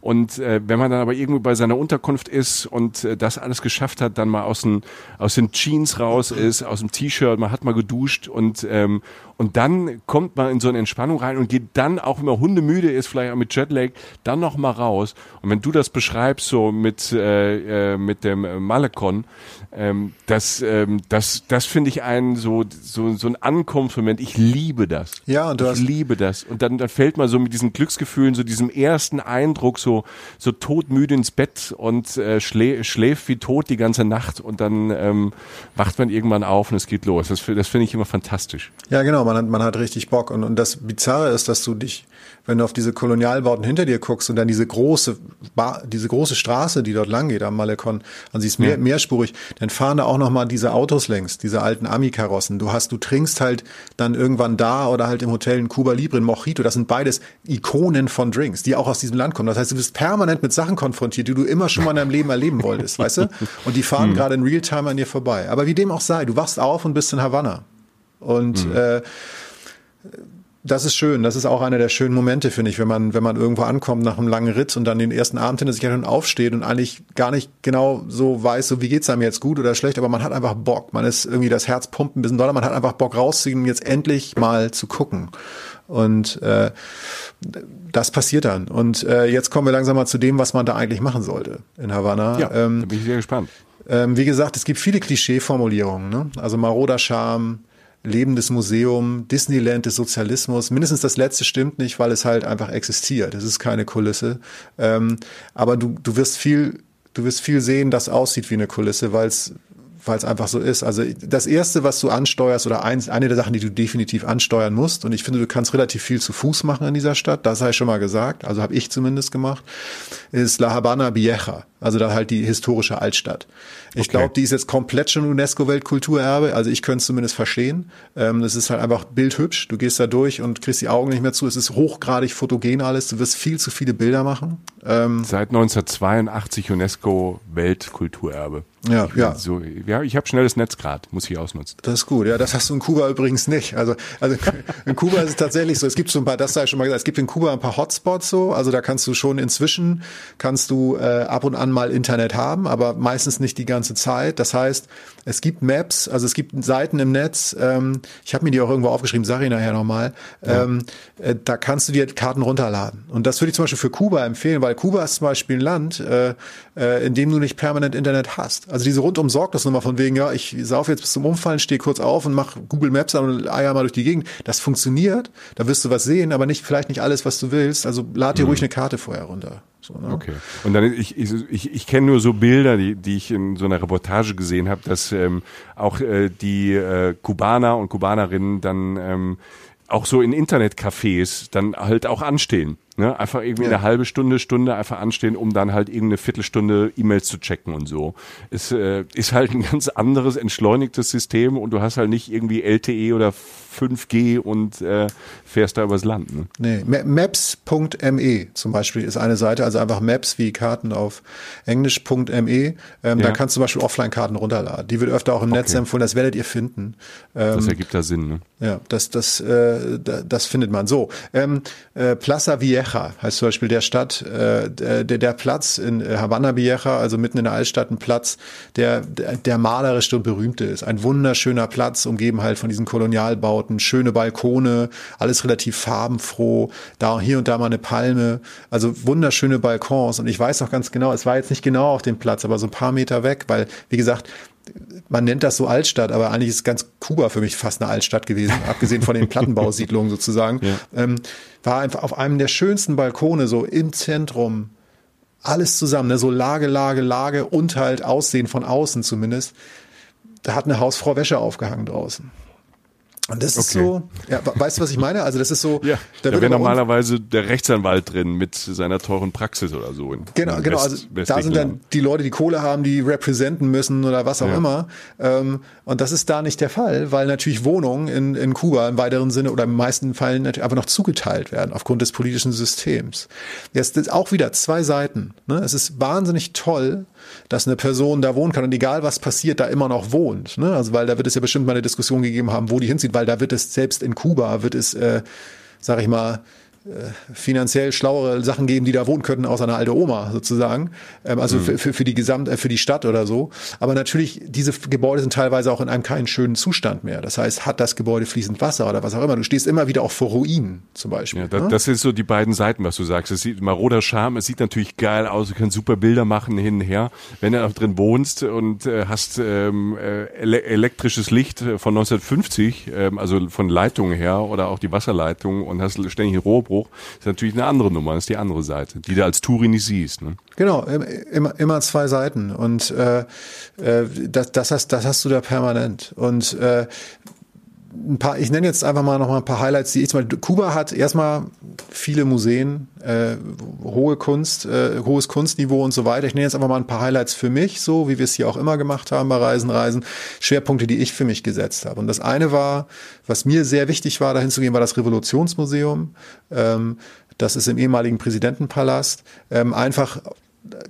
Und äh, wenn man dann aber irgendwo bei seiner Unterkunft ist und äh, das alles geschafft hat, dann mal aus den, aus den Jeans raus ist, aus dem T-Shirt, man hat mal geduscht und, ähm, und dann kommt man in so eine Entspannung rein und geht dann, auch wenn man hundemüde ist, vielleicht auch mit Jetlag, dann noch mal raus. Und wenn du das beschreibst, so mit, äh, äh, mit dem Malekon, ähm, das, ähm, das, das finde ich einen so, so, so ein Ankunftsmoment. Ich liebe das. Ja, und du ich hast liebe das. Und dann, dann fällt man so mit diesen Glücksgefühlen, so diesem ersten Eindruck, so, so todmüde ins Bett und äh, schlä schläft wie tot die ganze Nacht und dann ähm, wacht man irgendwann auf und es geht los. Das, das finde ich immer fantastisch. Ja, genau. Man hat, man hat richtig Bock. Und, und das Bizarre ist, dass du dich wenn du auf diese Kolonialbauten hinter dir guckst und dann diese große, diese große Straße, die dort lang geht am Malekon, dann siehst mehr, mehrspurig, dann fahren da auch nochmal diese Autos längs, diese alten Ami-Karossen. Du hast, du trinkst halt dann irgendwann da oder halt im Hotel in Cuba Libre, in Mojito. Das sind beides Ikonen von Drinks, die auch aus diesem Land kommen. Das heißt, du bist permanent mit Sachen konfrontiert, die du immer schon mal in deinem Leben erleben wolltest, weißt du? Und die fahren hm. gerade in Realtime an dir vorbei. Aber wie dem auch sei, du wachst auf und bist in Havanna. Und hm. äh, das ist schön. Das ist auch einer der schönen Momente, finde ich, wenn man, wenn man irgendwo ankommt nach einem langen Ritt und dann den ersten Abend hinter sich hat und aufsteht und eigentlich gar nicht genau so weiß, so wie geht's einem jetzt gut oder schlecht, aber man hat einfach Bock. Man ist irgendwie das Herz pumpt ein bisschen doller, man hat einfach Bock rauszuziehen und jetzt endlich mal zu gucken. Und äh, das passiert dann. Und äh, jetzt kommen wir langsam mal zu dem, was man da eigentlich machen sollte in Havanna. Ja, ähm, da bin ich sehr gespannt. Ähm, wie gesagt, es gibt viele Klischeeformulierungen. Ne? Also maroder Charme, lebendes Museum, Disneyland des Sozialismus. Mindestens das letzte stimmt nicht, weil es halt einfach existiert. Es ist keine Kulisse. Ähm, aber du, du wirst viel, du wirst viel sehen, das aussieht wie eine Kulisse, weil es weil es einfach so ist. Also das Erste, was du ansteuerst oder eins, eine der Sachen, die du definitiv ansteuern musst, und ich finde, du kannst relativ viel zu Fuß machen in dieser Stadt, das habe ich schon mal gesagt, also habe ich zumindest gemacht, ist La Habana Vieja, also da halt die historische Altstadt. Ich okay. glaube, die ist jetzt komplett schon UNESCO-Weltkulturerbe, also ich könnte es zumindest verstehen. Ähm, das ist halt einfach bildhübsch, du gehst da durch und kriegst die Augen nicht mehr zu, es ist hochgradig fotogen alles, du wirst viel zu viele Bilder machen. Ähm, Seit 1982 UNESCO-Weltkulturerbe. Ja, ich ja. So, ja, ich habe schnelles Netz gerade, muss ich ausnutzen. Das ist gut. Ja, das hast du in Kuba übrigens nicht. Also, also in Kuba ist es tatsächlich so. Es gibt so ein paar, das sei schon mal gesagt, es gibt in Kuba ein paar Hotspots so. Also da kannst du schon inzwischen kannst du äh, ab und an mal Internet haben, aber meistens nicht die ganze Zeit. Das heißt, es gibt Maps, also es gibt Seiten im Netz. Ähm, ich habe mir die auch irgendwo aufgeschrieben, sage ich nachher nochmal. Ja. Ähm, äh, da kannst du dir Karten runterladen. Und das würde ich zum Beispiel für Kuba empfehlen, weil Kuba ist zum Beispiel ein Land, äh, äh, in dem du nicht permanent Internet hast. Also diese rundum Sorglos-Nummer von wegen, ja, ich sauf jetzt bis zum Umfallen, stehe kurz auf und mach Google Maps an und eier mal durch die Gegend. Das funktioniert, da wirst du was sehen, aber nicht vielleicht nicht alles, was du willst. Also lad dir mhm. ruhig eine Karte vorher runter. So, ne? Okay. Und dann ich ich ich, ich kenne nur so Bilder, die die ich in so einer Reportage gesehen habe, dass ähm, auch äh, die äh, Kubaner und Kubanerinnen dann ähm, auch so in Internetcafés dann halt auch anstehen. Ne? Einfach irgendwie ja. eine halbe Stunde, Stunde einfach anstehen, um dann halt irgendeine Viertelstunde E-Mails zu checken und so. Ist, äh, ist halt ein ganz anderes, entschleunigtes System und du hast halt nicht irgendwie LTE oder 5G und äh, fährst da übers Land. Ne? Nee, maps.me zum Beispiel ist eine Seite, also einfach Maps wie Karten auf englisch.me. Ähm, ja. Da kannst du zum Beispiel Offline-Karten runterladen. Die wird öfter auch im okay. Netz empfohlen, das werdet ihr finden. Ähm, das ergibt da Sinn, ne? Ja, das, das, äh, das findet man. So, ähm, äh, Plaza Vieja heißt zum Beispiel der Stadt, äh, der, der Platz in äh, Havana Vieja, also mitten in der Altstadt, ein Platz, der, der, der malerischste und berühmte ist. Ein wunderschöner Platz, umgeben halt von diesen Kolonialbauten, schöne Balkone, alles relativ farbenfroh, da hier und da mal eine Palme, also wunderschöne Balkons. Und ich weiß noch ganz genau, es war jetzt nicht genau auf dem Platz, aber so ein paar Meter weg, weil, wie gesagt, man nennt das so Altstadt, aber eigentlich ist ganz Kuba für mich fast eine Altstadt gewesen, abgesehen von den Plattenbausiedlungen sozusagen. Ja. Ähm, war einfach auf einem der schönsten Balkone, so im Zentrum, alles zusammen, ne? so Lage, Lage, Lage und halt Aussehen von außen zumindest. Da hat eine Hausfrau Wäsche aufgehangen draußen. Und das ist okay. so, ja, weißt du, was ich meine? Also das ist so. Ja, da, da wäre normalerweise der Rechtsanwalt drin mit seiner teuren Praxis oder so. genau, genau. Also da sind dann die Leute, die Kohle haben, die representen müssen oder was auch ja. immer. Ähm, und das ist da nicht der Fall, weil natürlich Wohnungen in, in Kuba im weiteren Sinne oder im meisten Fällen natürlich einfach noch zugeteilt werden aufgrund des politischen Systems. Jetzt ist auch wieder zwei Seiten. Ne? Es ist wahnsinnig toll, dass eine Person da wohnen kann und egal was passiert, da immer noch wohnt. Ne? Also weil da wird es ja bestimmt mal eine Diskussion gegeben haben, wo die hinzieht, weil da wird es selbst in Kuba wird es, äh, sag ich mal, finanziell schlauere Sachen geben, die da wohnen könnten, außer eine alte Oma sozusagen. Ähm, also mhm. für, für, für die Gesamt, äh, für die Stadt oder so. Aber natürlich, diese Gebäude sind teilweise auch in einem keinen schönen Zustand mehr. Das heißt, hat das Gebäude fließend Wasser oder was auch immer. Du stehst immer wieder auch vor Ruinen zum Beispiel. Ja, das, ne? das sind so die beiden Seiten, was du sagst. Es sieht maroder Charme, es sieht natürlich geil aus, du kannst super Bilder machen hin und her. Wenn du auch drin wohnst und äh, hast ähm, äh, elektrisches Licht von 1950, ähm, also von Leitungen her oder auch die Wasserleitung und hast ständig einen Rohrbruch Anspruch, ist natürlich eine andere Nummer, ist die andere Seite, die du als Touri nicht siehst. Ne? Genau, immer, immer zwei Seiten und äh, äh, das, das, hast, das hast du da permanent und äh, ein paar, ich nenne jetzt einfach mal noch mal ein paar Highlights, die ich zum Beispiel, Kuba hat erstmal viele Museen, äh, hohe Kunst, äh, hohes Kunstniveau und so weiter. Ich nenne jetzt einfach mal ein paar Highlights für mich, so wie wir es hier auch immer gemacht haben bei Reisen, Reisen, Schwerpunkte, die ich für mich gesetzt habe. Und das eine war, was mir sehr wichtig war, dahin zu gehen, war das Revolutionsmuseum. Ähm, das ist im ehemaligen Präsidentenpalast. Ähm, einfach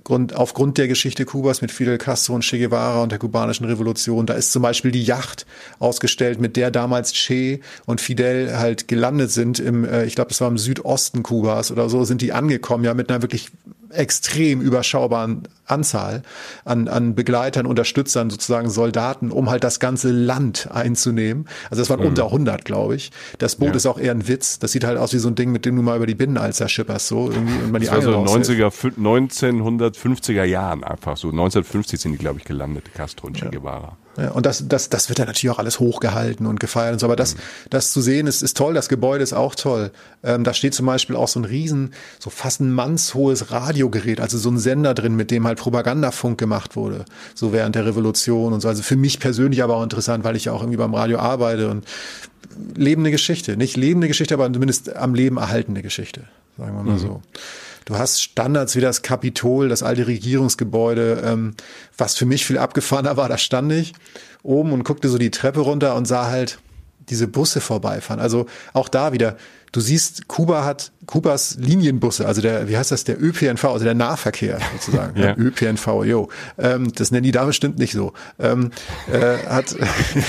Grund, aufgrund der Geschichte Kubas mit Fidel Castro und Che Guevara und der kubanischen Revolution. Da ist zum Beispiel die Yacht ausgestellt, mit der damals Che und Fidel halt gelandet sind im, äh, ich glaube, das war im Südosten Kubas oder so, sind die angekommen, ja, mit einer wirklich extrem überschaubaren Anzahl an, an Begleitern, Unterstützern, sozusagen Soldaten, um halt das ganze Land einzunehmen. Also das waren mhm. unter 100, glaube ich. Das Boot ja. ist auch eher ein Witz. Das sieht halt aus wie so ein Ding, mit dem du mal über die Binnenalzer schipperst, so irgendwie und man die das war so 90er, 1950er Jahren einfach so. 1950 sind die, glaube ich, gelandet, Castro und Che Guevara. Ja, und das, das, das wird ja natürlich auch alles hochgehalten und gefeiert und so. Aber das, mhm. das zu sehen ist, ist toll. Das Gebäude ist auch toll. Ähm, da steht zum Beispiel auch so ein riesen, so fast ein mannshohes Radiogerät, also so ein Sender drin, mit dem halt Propagandafunk gemacht wurde, so während der Revolution und so. Also für mich persönlich aber auch interessant, weil ich ja auch irgendwie beim Radio arbeite und lebende Geschichte. Nicht lebende Geschichte, aber zumindest am Leben erhaltene Geschichte, sagen wir mal mhm. so. Du hast Standards wie das Kapitol, das alte Regierungsgebäude, ähm, was für mich viel abgefahrener war, da stand ich oben und guckte so die Treppe runter und sah halt diese Busse vorbeifahren. Also auch da wieder, du siehst, Kuba hat Kubas Linienbusse, also der, wie heißt das, der ÖPNV, also der Nahverkehr sozusagen, ja. ÖPNV, jo. Ähm, das nennen die da bestimmt nicht so. Ähm, äh, hat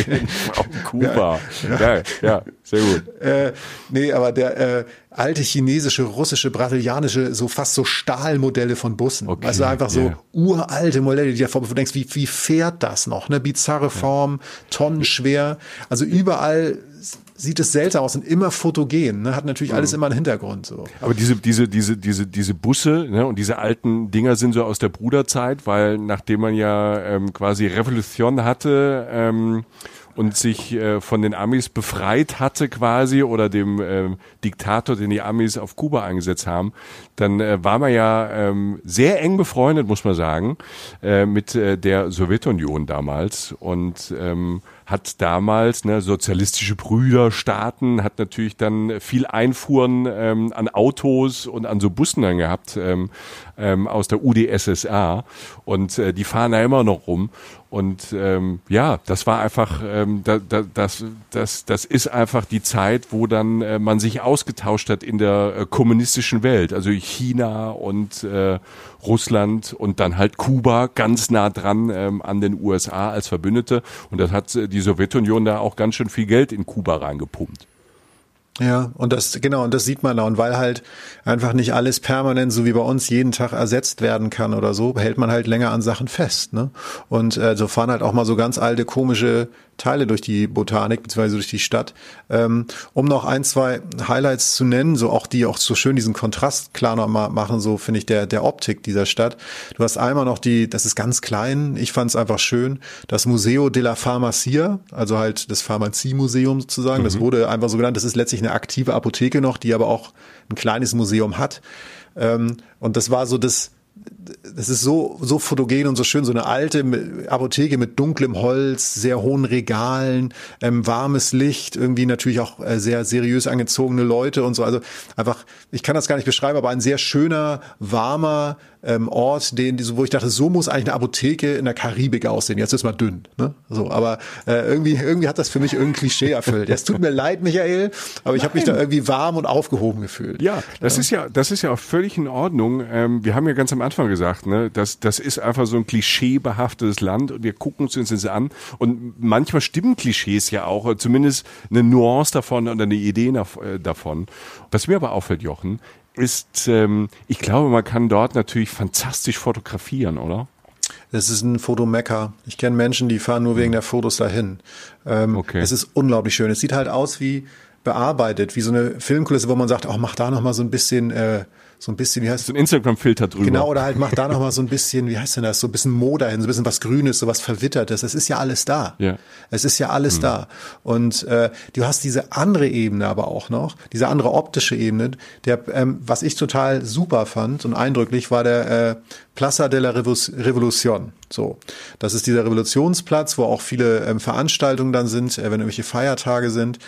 Kuba, ja, ja, ja, sehr gut. Äh, nee, aber der äh, alte chinesische, russische, brasilianische, so fast so Stahlmodelle von Bussen. Okay, also einfach so yeah. uralte Modelle, die davor, du denkst, wie, wie fährt das noch? Ne? Bizarre Form, tonnenschwer. Also überall sieht es seltsam aus und immer fotogen, ne? hat natürlich alles mhm. immer einen Hintergrund. So. Aber diese, diese, diese, diese, diese Busse ne? und diese alten Dinger sind so aus der Bruderzeit, weil nachdem man ja ähm, quasi Revolution hatte, ähm, und sich äh, von den Amis befreit hatte quasi oder dem ähm, Diktator, den die Amis auf Kuba eingesetzt haben, dann äh, war man ja ähm, sehr eng befreundet, muss man sagen, äh, mit äh, der Sowjetunion damals und ähm, hat damals ne, sozialistische Brüderstaaten, hat natürlich dann viel Einfuhren ähm, an Autos und an so Bussen dann gehabt ähm, ähm, aus der UdSSR und äh, die fahren da immer noch rum und ähm, ja, das war einfach, ähm, da, da, das, das, das ist einfach die Zeit, wo dann äh, man sich ausgetauscht hat in der äh, kommunistischen Welt, also China und äh, Russland und dann halt Kuba ganz nah dran ähm, an den USA als Verbündete. Und das hat äh, die Sowjetunion da auch ganz schön viel Geld in Kuba reingepumpt. Ja, und das, genau, und das sieht man da. Und weil halt einfach nicht alles permanent, so wie bei uns, jeden Tag ersetzt werden kann oder so, hält man halt länger an Sachen fest. Ne? Und äh, so fahren halt auch mal so ganz alte, komische Teile durch die Botanik, beziehungsweise durch die Stadt. Ähm, um noch ein, zwei Highlights zu nennen, so auch die auch so schön diesen Kontrast klar noch mal machen, so finde ich, der, der Optik dieser Stadt. Du hast einmal noch die, das ist ganz klein, ich fand es einfach schön, das Museo de la Pharmacia, also halt das Pharmaziemuseum sozusagen, mhm. das wurde einfach so genannt, das ist letztlich eine aktive Apotheke noch, die aber auch ein kleines Museum hat. Ähm, und das war so das, das ist so, so fotogen und so schön, so eine alte Apotheke mit dunklem Holz, sehr hohen Regalen, ähm, warmes Licht, irgendwie natürlich auch äh, sehr seriös angezogene Leute und so. Also einfach, ich kann das gar nicht beschreiben, aber ein sehr schöner, warmer, ähm, Ort, den, wo ich dachte, so muss eigentlich eine Apotheke in der Karibik aussehen. Jetzt ist mal dünn, ne? So, aber äh, irgendwie, irgendwie hat das für mich irgendein Klischee erfüllt. Es tut mir leid, Michael, aber ich habe mich da irgendwie warm und aufgehoben gefühlt. Ja, das ja. ist ja, das ist ja auch völlig in Ordnung. Ähm, wir haben ja ganz am Anfang gesagt, ne, das, das ist einfach so ein klischeebehaftetes Land und wir gucken uns das an und manchmal stimmen Klischees ja auch, zumindest eine Nuance davon oder eine Idee äh, davon. Was mir aber auffällt, Jochen, ist, ähm, ich glaube, man kann dort natürlich fantastisch fotografieren, oder? Es ist ein Fotomecker. Ich kenne Menschen, die fahren nur wegen der Fotos dahin. Ähm, okay. Es ist unglaublich schön. Es sieht halt aus wie bearbeitet, wie so eine Filmkulisse, wo man sagt, oh, mach da noch mal so ein bisschen äh, so ein bisschen, wie heißt So ein Instagram-Filter drüber. Genau, oder halt mach da noch mal so ein bisschen, wie heißt denn das, so ein bisschen Moder hin, so ein bisschen was Grünes, so was Verwittertes. Es ist ja alles da. Ja. Es ist ja alles mhm. da. Und äh, du hast diese andere Ebene aber auch noch, diese andere optische Ebene, der, ähm, was ich total super fand und eindrücklich, war der äh, Plaza de la Revolution. So, das ist dieser Revolutionsplatz, wo auch viele ähm, Veranstaltungen dann sind, äh, wenn irgendwelche Feiertage sind.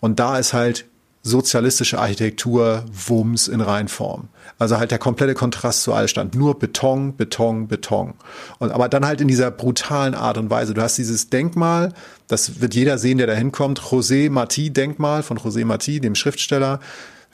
Und da ist halt sozialistische Architektur, Wumms in Reinform. Also halt der komplette Kontrast zu Altstand. Nur Beton, Beton, Beton. Und aber dann halt in dieser brutalen Art und Weise. Du hast dieses Denkmal, das wird jeder sehen, der da hinkommt. José Martí Denkmal von José Martí, dem Schriftsteller.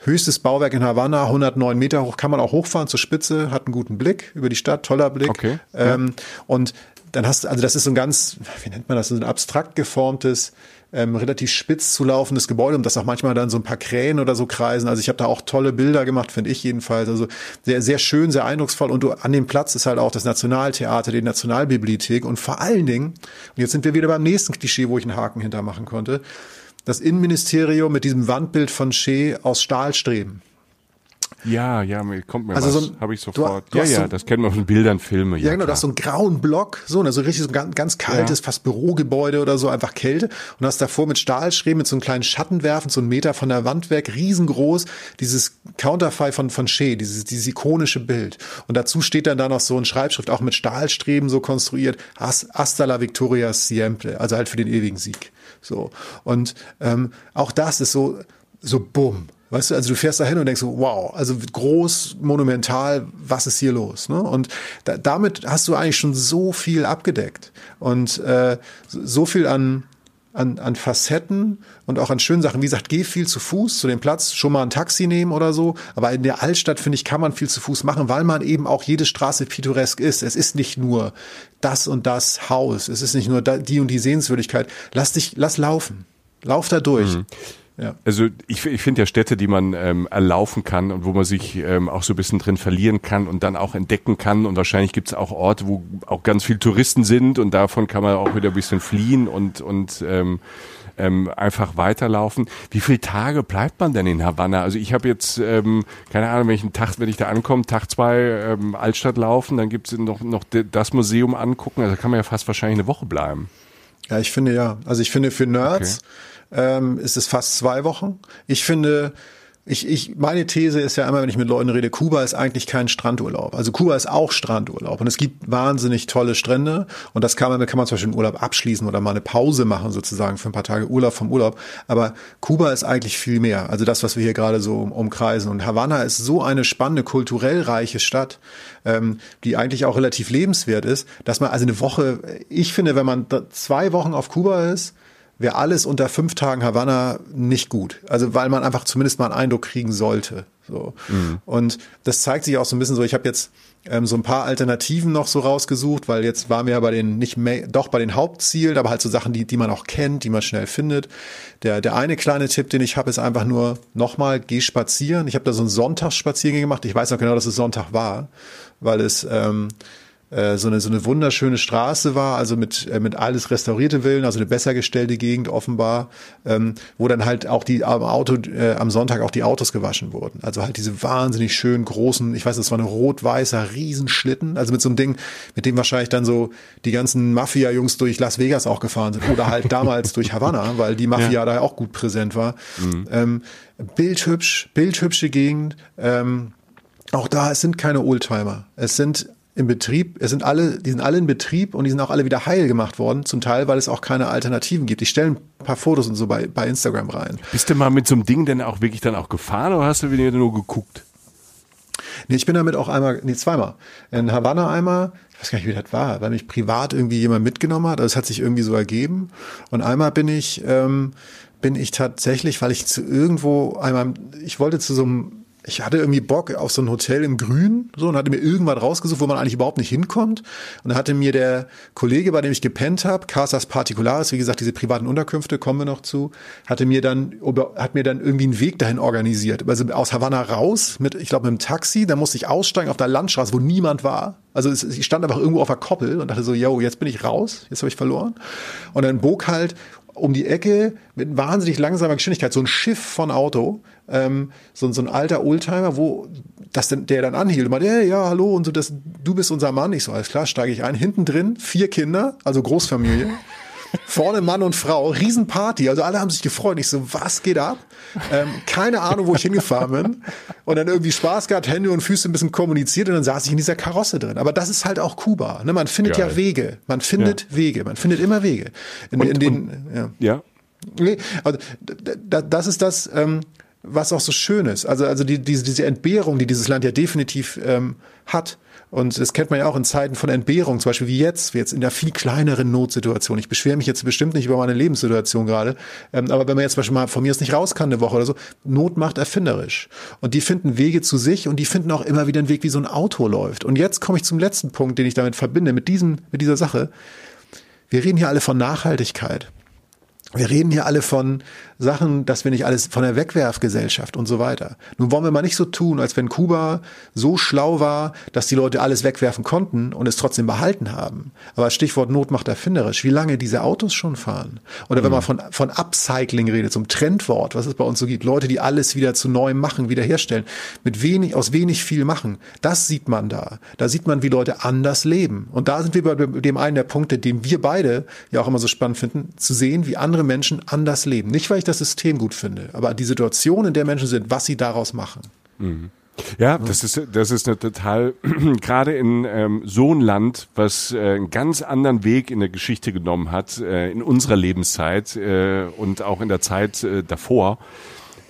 höchstes Bauwerk in Havanna, 109 Meter hoch, kann man auch hochfahren zur Spitze, hat einen guten Blick über die Stadt, toller Blick. Okay, Ähm, Und dann hast du, also das ist so ein ganz, wie nennt man das, so ein abstrakt geformtes, ähm, relativ spitz zu laufendes Gebäude, um das auch manchmal dann so ein paar Krähen oder so kreisen. Also ich habe da auch tolle Bilder gemacht, finde ich jedenfalls. Also sehr, sehr schön, sehr eindrucksvoll. Und du, an dem Platz ist halt auch das Nationaltheater, die Nationalbibliothek und vor allen Dingen, und jetzt sind wir wieder beim nächsten Klischee, wo ich einen Haken hintermachen konnte, das Innenministerium mit diesem Wandbild von Shea aus Stahlstreben. Ja, ja, mir kommt mir Also was. so Habe ich du- sofort. du ja, hast ja, so- das kennen wir von Bildern, Filme. Ja, Ja, genau, klar. das ist so einen grauen Block, so, ne, so richtig so ein ganz, ganz kaltes, Ja. fast Bürogebäude oder so, einfach Kälte. Und hast davor mit Stahlstreben, mit so einem kleinen Schattenwerfen, so einen Meter von der Wand weg, riesengroß, dieses Counterfei von, von Shea, dieses, dieses ikonische Bild. Und dazu steht dann da noch so ein Schreibschrift, auch mit Stahlstreben so konstruiert, As- Hasta la Victoria Siempre, also halt für den ewigen Sieg. So. Und ähm, auch das ist so, so bumm. Weißt du, also du fährst da hin und denkst so, wow, also groß, monumental, was ist hier los? Ne? Und da, damit hast du eigentlich schon so viel abgedeckt und äh, so viel an, an, an Facetten und auch an schönen Sachen. Wie gesagt, geh viel zu Fuß zu dem Platz, schon mal ein Taxi nehmen oder so. Aber in der Altstadt, finde ich, kann man viel zu Fuß machen, weil man eben auch jede Straße pittoresk ist. Es ist nicht nur das und das Haus. Es ist nicht nur die und die Sehenswürdigkeit. Lass dich, lass laufen. Lauf da durch. Ja. Also ich, ich finde ja Städte, die man ähm, erlaufen kann und wo man sich ähm, auch so ein bisschen drin verlieren kann und dann auch entdecken kann. Und wahrscheinlich gibt es auch Orte, wo auch ganz viel Touristen sind und davon kann man auch wieder ein bisschen fliehen und, und ähm, ähm, einfach weiterlaufen. Wie viele Tage bleibt man denn in Havanna? Also ich habe jetzt, ähm, keine Ahnung, einen Tag, wenn ich da ankomme, Tag zwei ähm, Altstadt laufen, dann gibt es noch, noch das Museum angucken. Also da kann man ja fast wahrscheinlich eine Woche bleiben. Ja, ich finde ja. Also ich finde für Nerds ähm, ist es fast zwei Wochen. Ich finde, ich, ich, meine These ist ja immer, wenn ich mit Leuten rede, Kuba ist eigentlich kein Strandurlaub. Also Kuba ist auch Strandurlaub und es gibt wahnsinnig tolle Strände und das kann man, kann man zum Beispiel einen Urlaub abschließen oder mal eine Pause machen sozusagen für ein paar Tage Urlaub vom Urlaub. Aber Kuba ist eigentlich viel mehr. Also das, was wir hier gerade so um- umkreisen. Und Havanna ist so eine spannende, kulturell reiche Stadt, ähm, die eigentlich auch relativ lebenswert ist, dass man also eine Woche, ich finde, wenn man zwei Wochen auf Kuba ist, wäre alles unter fünf Tagen Havanna nicht gut. Also weil man einfach zumindest mal einen Eindruck kriegen sollte. So. Und das zeigt sich auch so ein bisschen so, ich habe jetzt ähm, so ein paar Alternativen noch so rausgesucht, weil jetzt waren wir ja bei den nicht mehr, doch bei den Hauptzielen, aber halt so Sachen, die, die man auch kennt, die man schnell findet. Der, der eine kleine Tipp, den ich habe, ist einfach nur nochmal, geh spazieren. Ich habe da so einen Sonntagsspaziergang gemacht. Ich weiß noch genau, dass es Sonntag war, weil es ähm, äh, so eine, so eine wunderschöne Straße war, also mit, äh, mit alles restaurierte Villen, also eine besser gestellte Gegend offenbar, ähm, wo dann halt auch die am Auto, äh, am Sonntag auch die Autos gewaschen wurden. Also halt diese wahnsinnig schönen großen, ich weiß, das war ein rot-weißer Riesenschlitten, also mit so einem Ding, mit dem wahrscheinlich dann so die ganzen Mafia-Jungs durch Las Vegas auch gefahren sind oder halt damals durch Havanna, weil die Mafia da auch gut präsent war. Ähm, bildhübsch, bildhübsche Gegend, ähm, auch da, es sind keine Oldtimer. Es sind im Betrieb, es sind alle, die sind alle in Betrieb und die sind auch alle wieder heil gemacht worden, zum Teil, weil es auch keine Alternativen gibt. Ich stelle ein paar Fotos und so bei, bei Instagram rein. Bist du mal mit so einem Ding denn auch wirklich dann auch gefahren oder hast du wieder nur geguckt? Nee, ich bin damit auch einmal, nee, zweimal. In Havanna einmal, ich weiß gar nicht, wie das war, weil mich privat irgendwie jemand mitgenommen hat. Also es hat sich irgendwie so ergeben. Und einmal bin ich, ähm, bin ich tatsächlich, weil ich zu irgendwo einmal, ich wollte zu so einem, ich hatte irgendwie Bock auf so ein Hotel im Grün, so, und hatte mir irgendwas rausgesucht, wo man eigentlich überhaupt nicht hinkommt. Und da hatte mir der Kollege, bei dem ich gepennt habe, Casas Particulares, wie gesagt, diese privaten Unterkünfte, kommen wir noch zu, hatte mir dann, hat mir dann irgendwie einen Weg dahin organisiert. Also aus Havanna raus, mit, ich glaube, mit dem Taxi, da musste ich aussteigen auf der Landstraße, wo niemand war. Also es, ich stand einfach irgendwo auf der Koppel und dachte so, yo, jetzt bin ich raus, jetzt habe ich verloren. Und dann bog halt um die Ecke mit wahnsinnig langsamer Geschwindigkeit so ein Schiff von Auto, ähm, so, so ein alter Oldtimer, wo das denn, der dann anhielt und meinte, hey, ja, hallo, und so, das, du bist unser Mann. Ich so, alles klar, steige ich ein. Hinten drin vier Kinder, also Großfamilie. Vorne Mann und Frau, Riesenparty, also alle haben sich gefreut. Ich so, was geht ab? Ähm, keine Ahnung, wo ich hingefahren bin. Und dann irgendwie Spaß gehabt, Hände und Füße ein bisschen kommuniziert und dann saß ich in dieser Karosse drin. Aber das ist halt auch Kuba. Ne? Man findet Geil. ja Wege. Man findet Wege. Man findet immer Wege. In, in den, ja. Ja. Nee, also, das ist das, ähm, was auch so schön ist. Also, also die, diese, diese Entbehrung, die dieses Land ja definitiv ähm, hat. Und das kennt man ja auch in Zeiten von Entbehrung, zum Beispiel wie jetzt, wie jetzt in der viel kleineren Notsituation. Ich beschwere mich jetzt bestimmt nicht über meine Lebenssituation gerade, ähm, aber wenn man jetzt zum Beispiel mal von mir aus nicht raus kann eine Woche oder so, Not macht erfinderisch. Und die finden Wege zu sich und die finden auch immer wieder einen Weg, wie so ein Auto läuft. Und jetzt komme ich zum letzten Punkt, den ich damit verbinde, mit diesem, mit dieser Sache. Wir reden hier alle von Nachhaltigkeit. Wir reden hier alle von Sachen, dass wir nicht alles von der Wegwerfgesellschaft und so weiter. Nun wollen wir mal nicht so tun, als wenn Kuba so schlau war, dass die Leute alles wegwerfen konnten und es trotzdem behalten haben. Aber Stichwort Not macht erfinderisch, wie lange diese Autos schon fahren. Oder wenn mhm. man von, von Upcycling redet, zum Trendwort, was es bei uns so gibt, Leute, die alles wieder zu neuem machen, wiederherstellen, mit wenig, aus wenig viel machen. Das sieht man da. Da sieht man, wie Leute anders leben. Und da sind wir bei dem einen der Punkte, den wir beide ja auch immer so spannend finden, zu sehen, wie andere Menschen anders leben. Nicht, weil ich das System gut finde, aber die Situation, in der Menschen sind, was sie daraus machen. Mhm. Ja, das ist das ist eine total gerade in ähm, so ein Land, was äh, einen ganz anderen Weg in der Geschichte genommen hat äh, in unserer Lebenszeit äh, und auch in der Zeit äh, davor.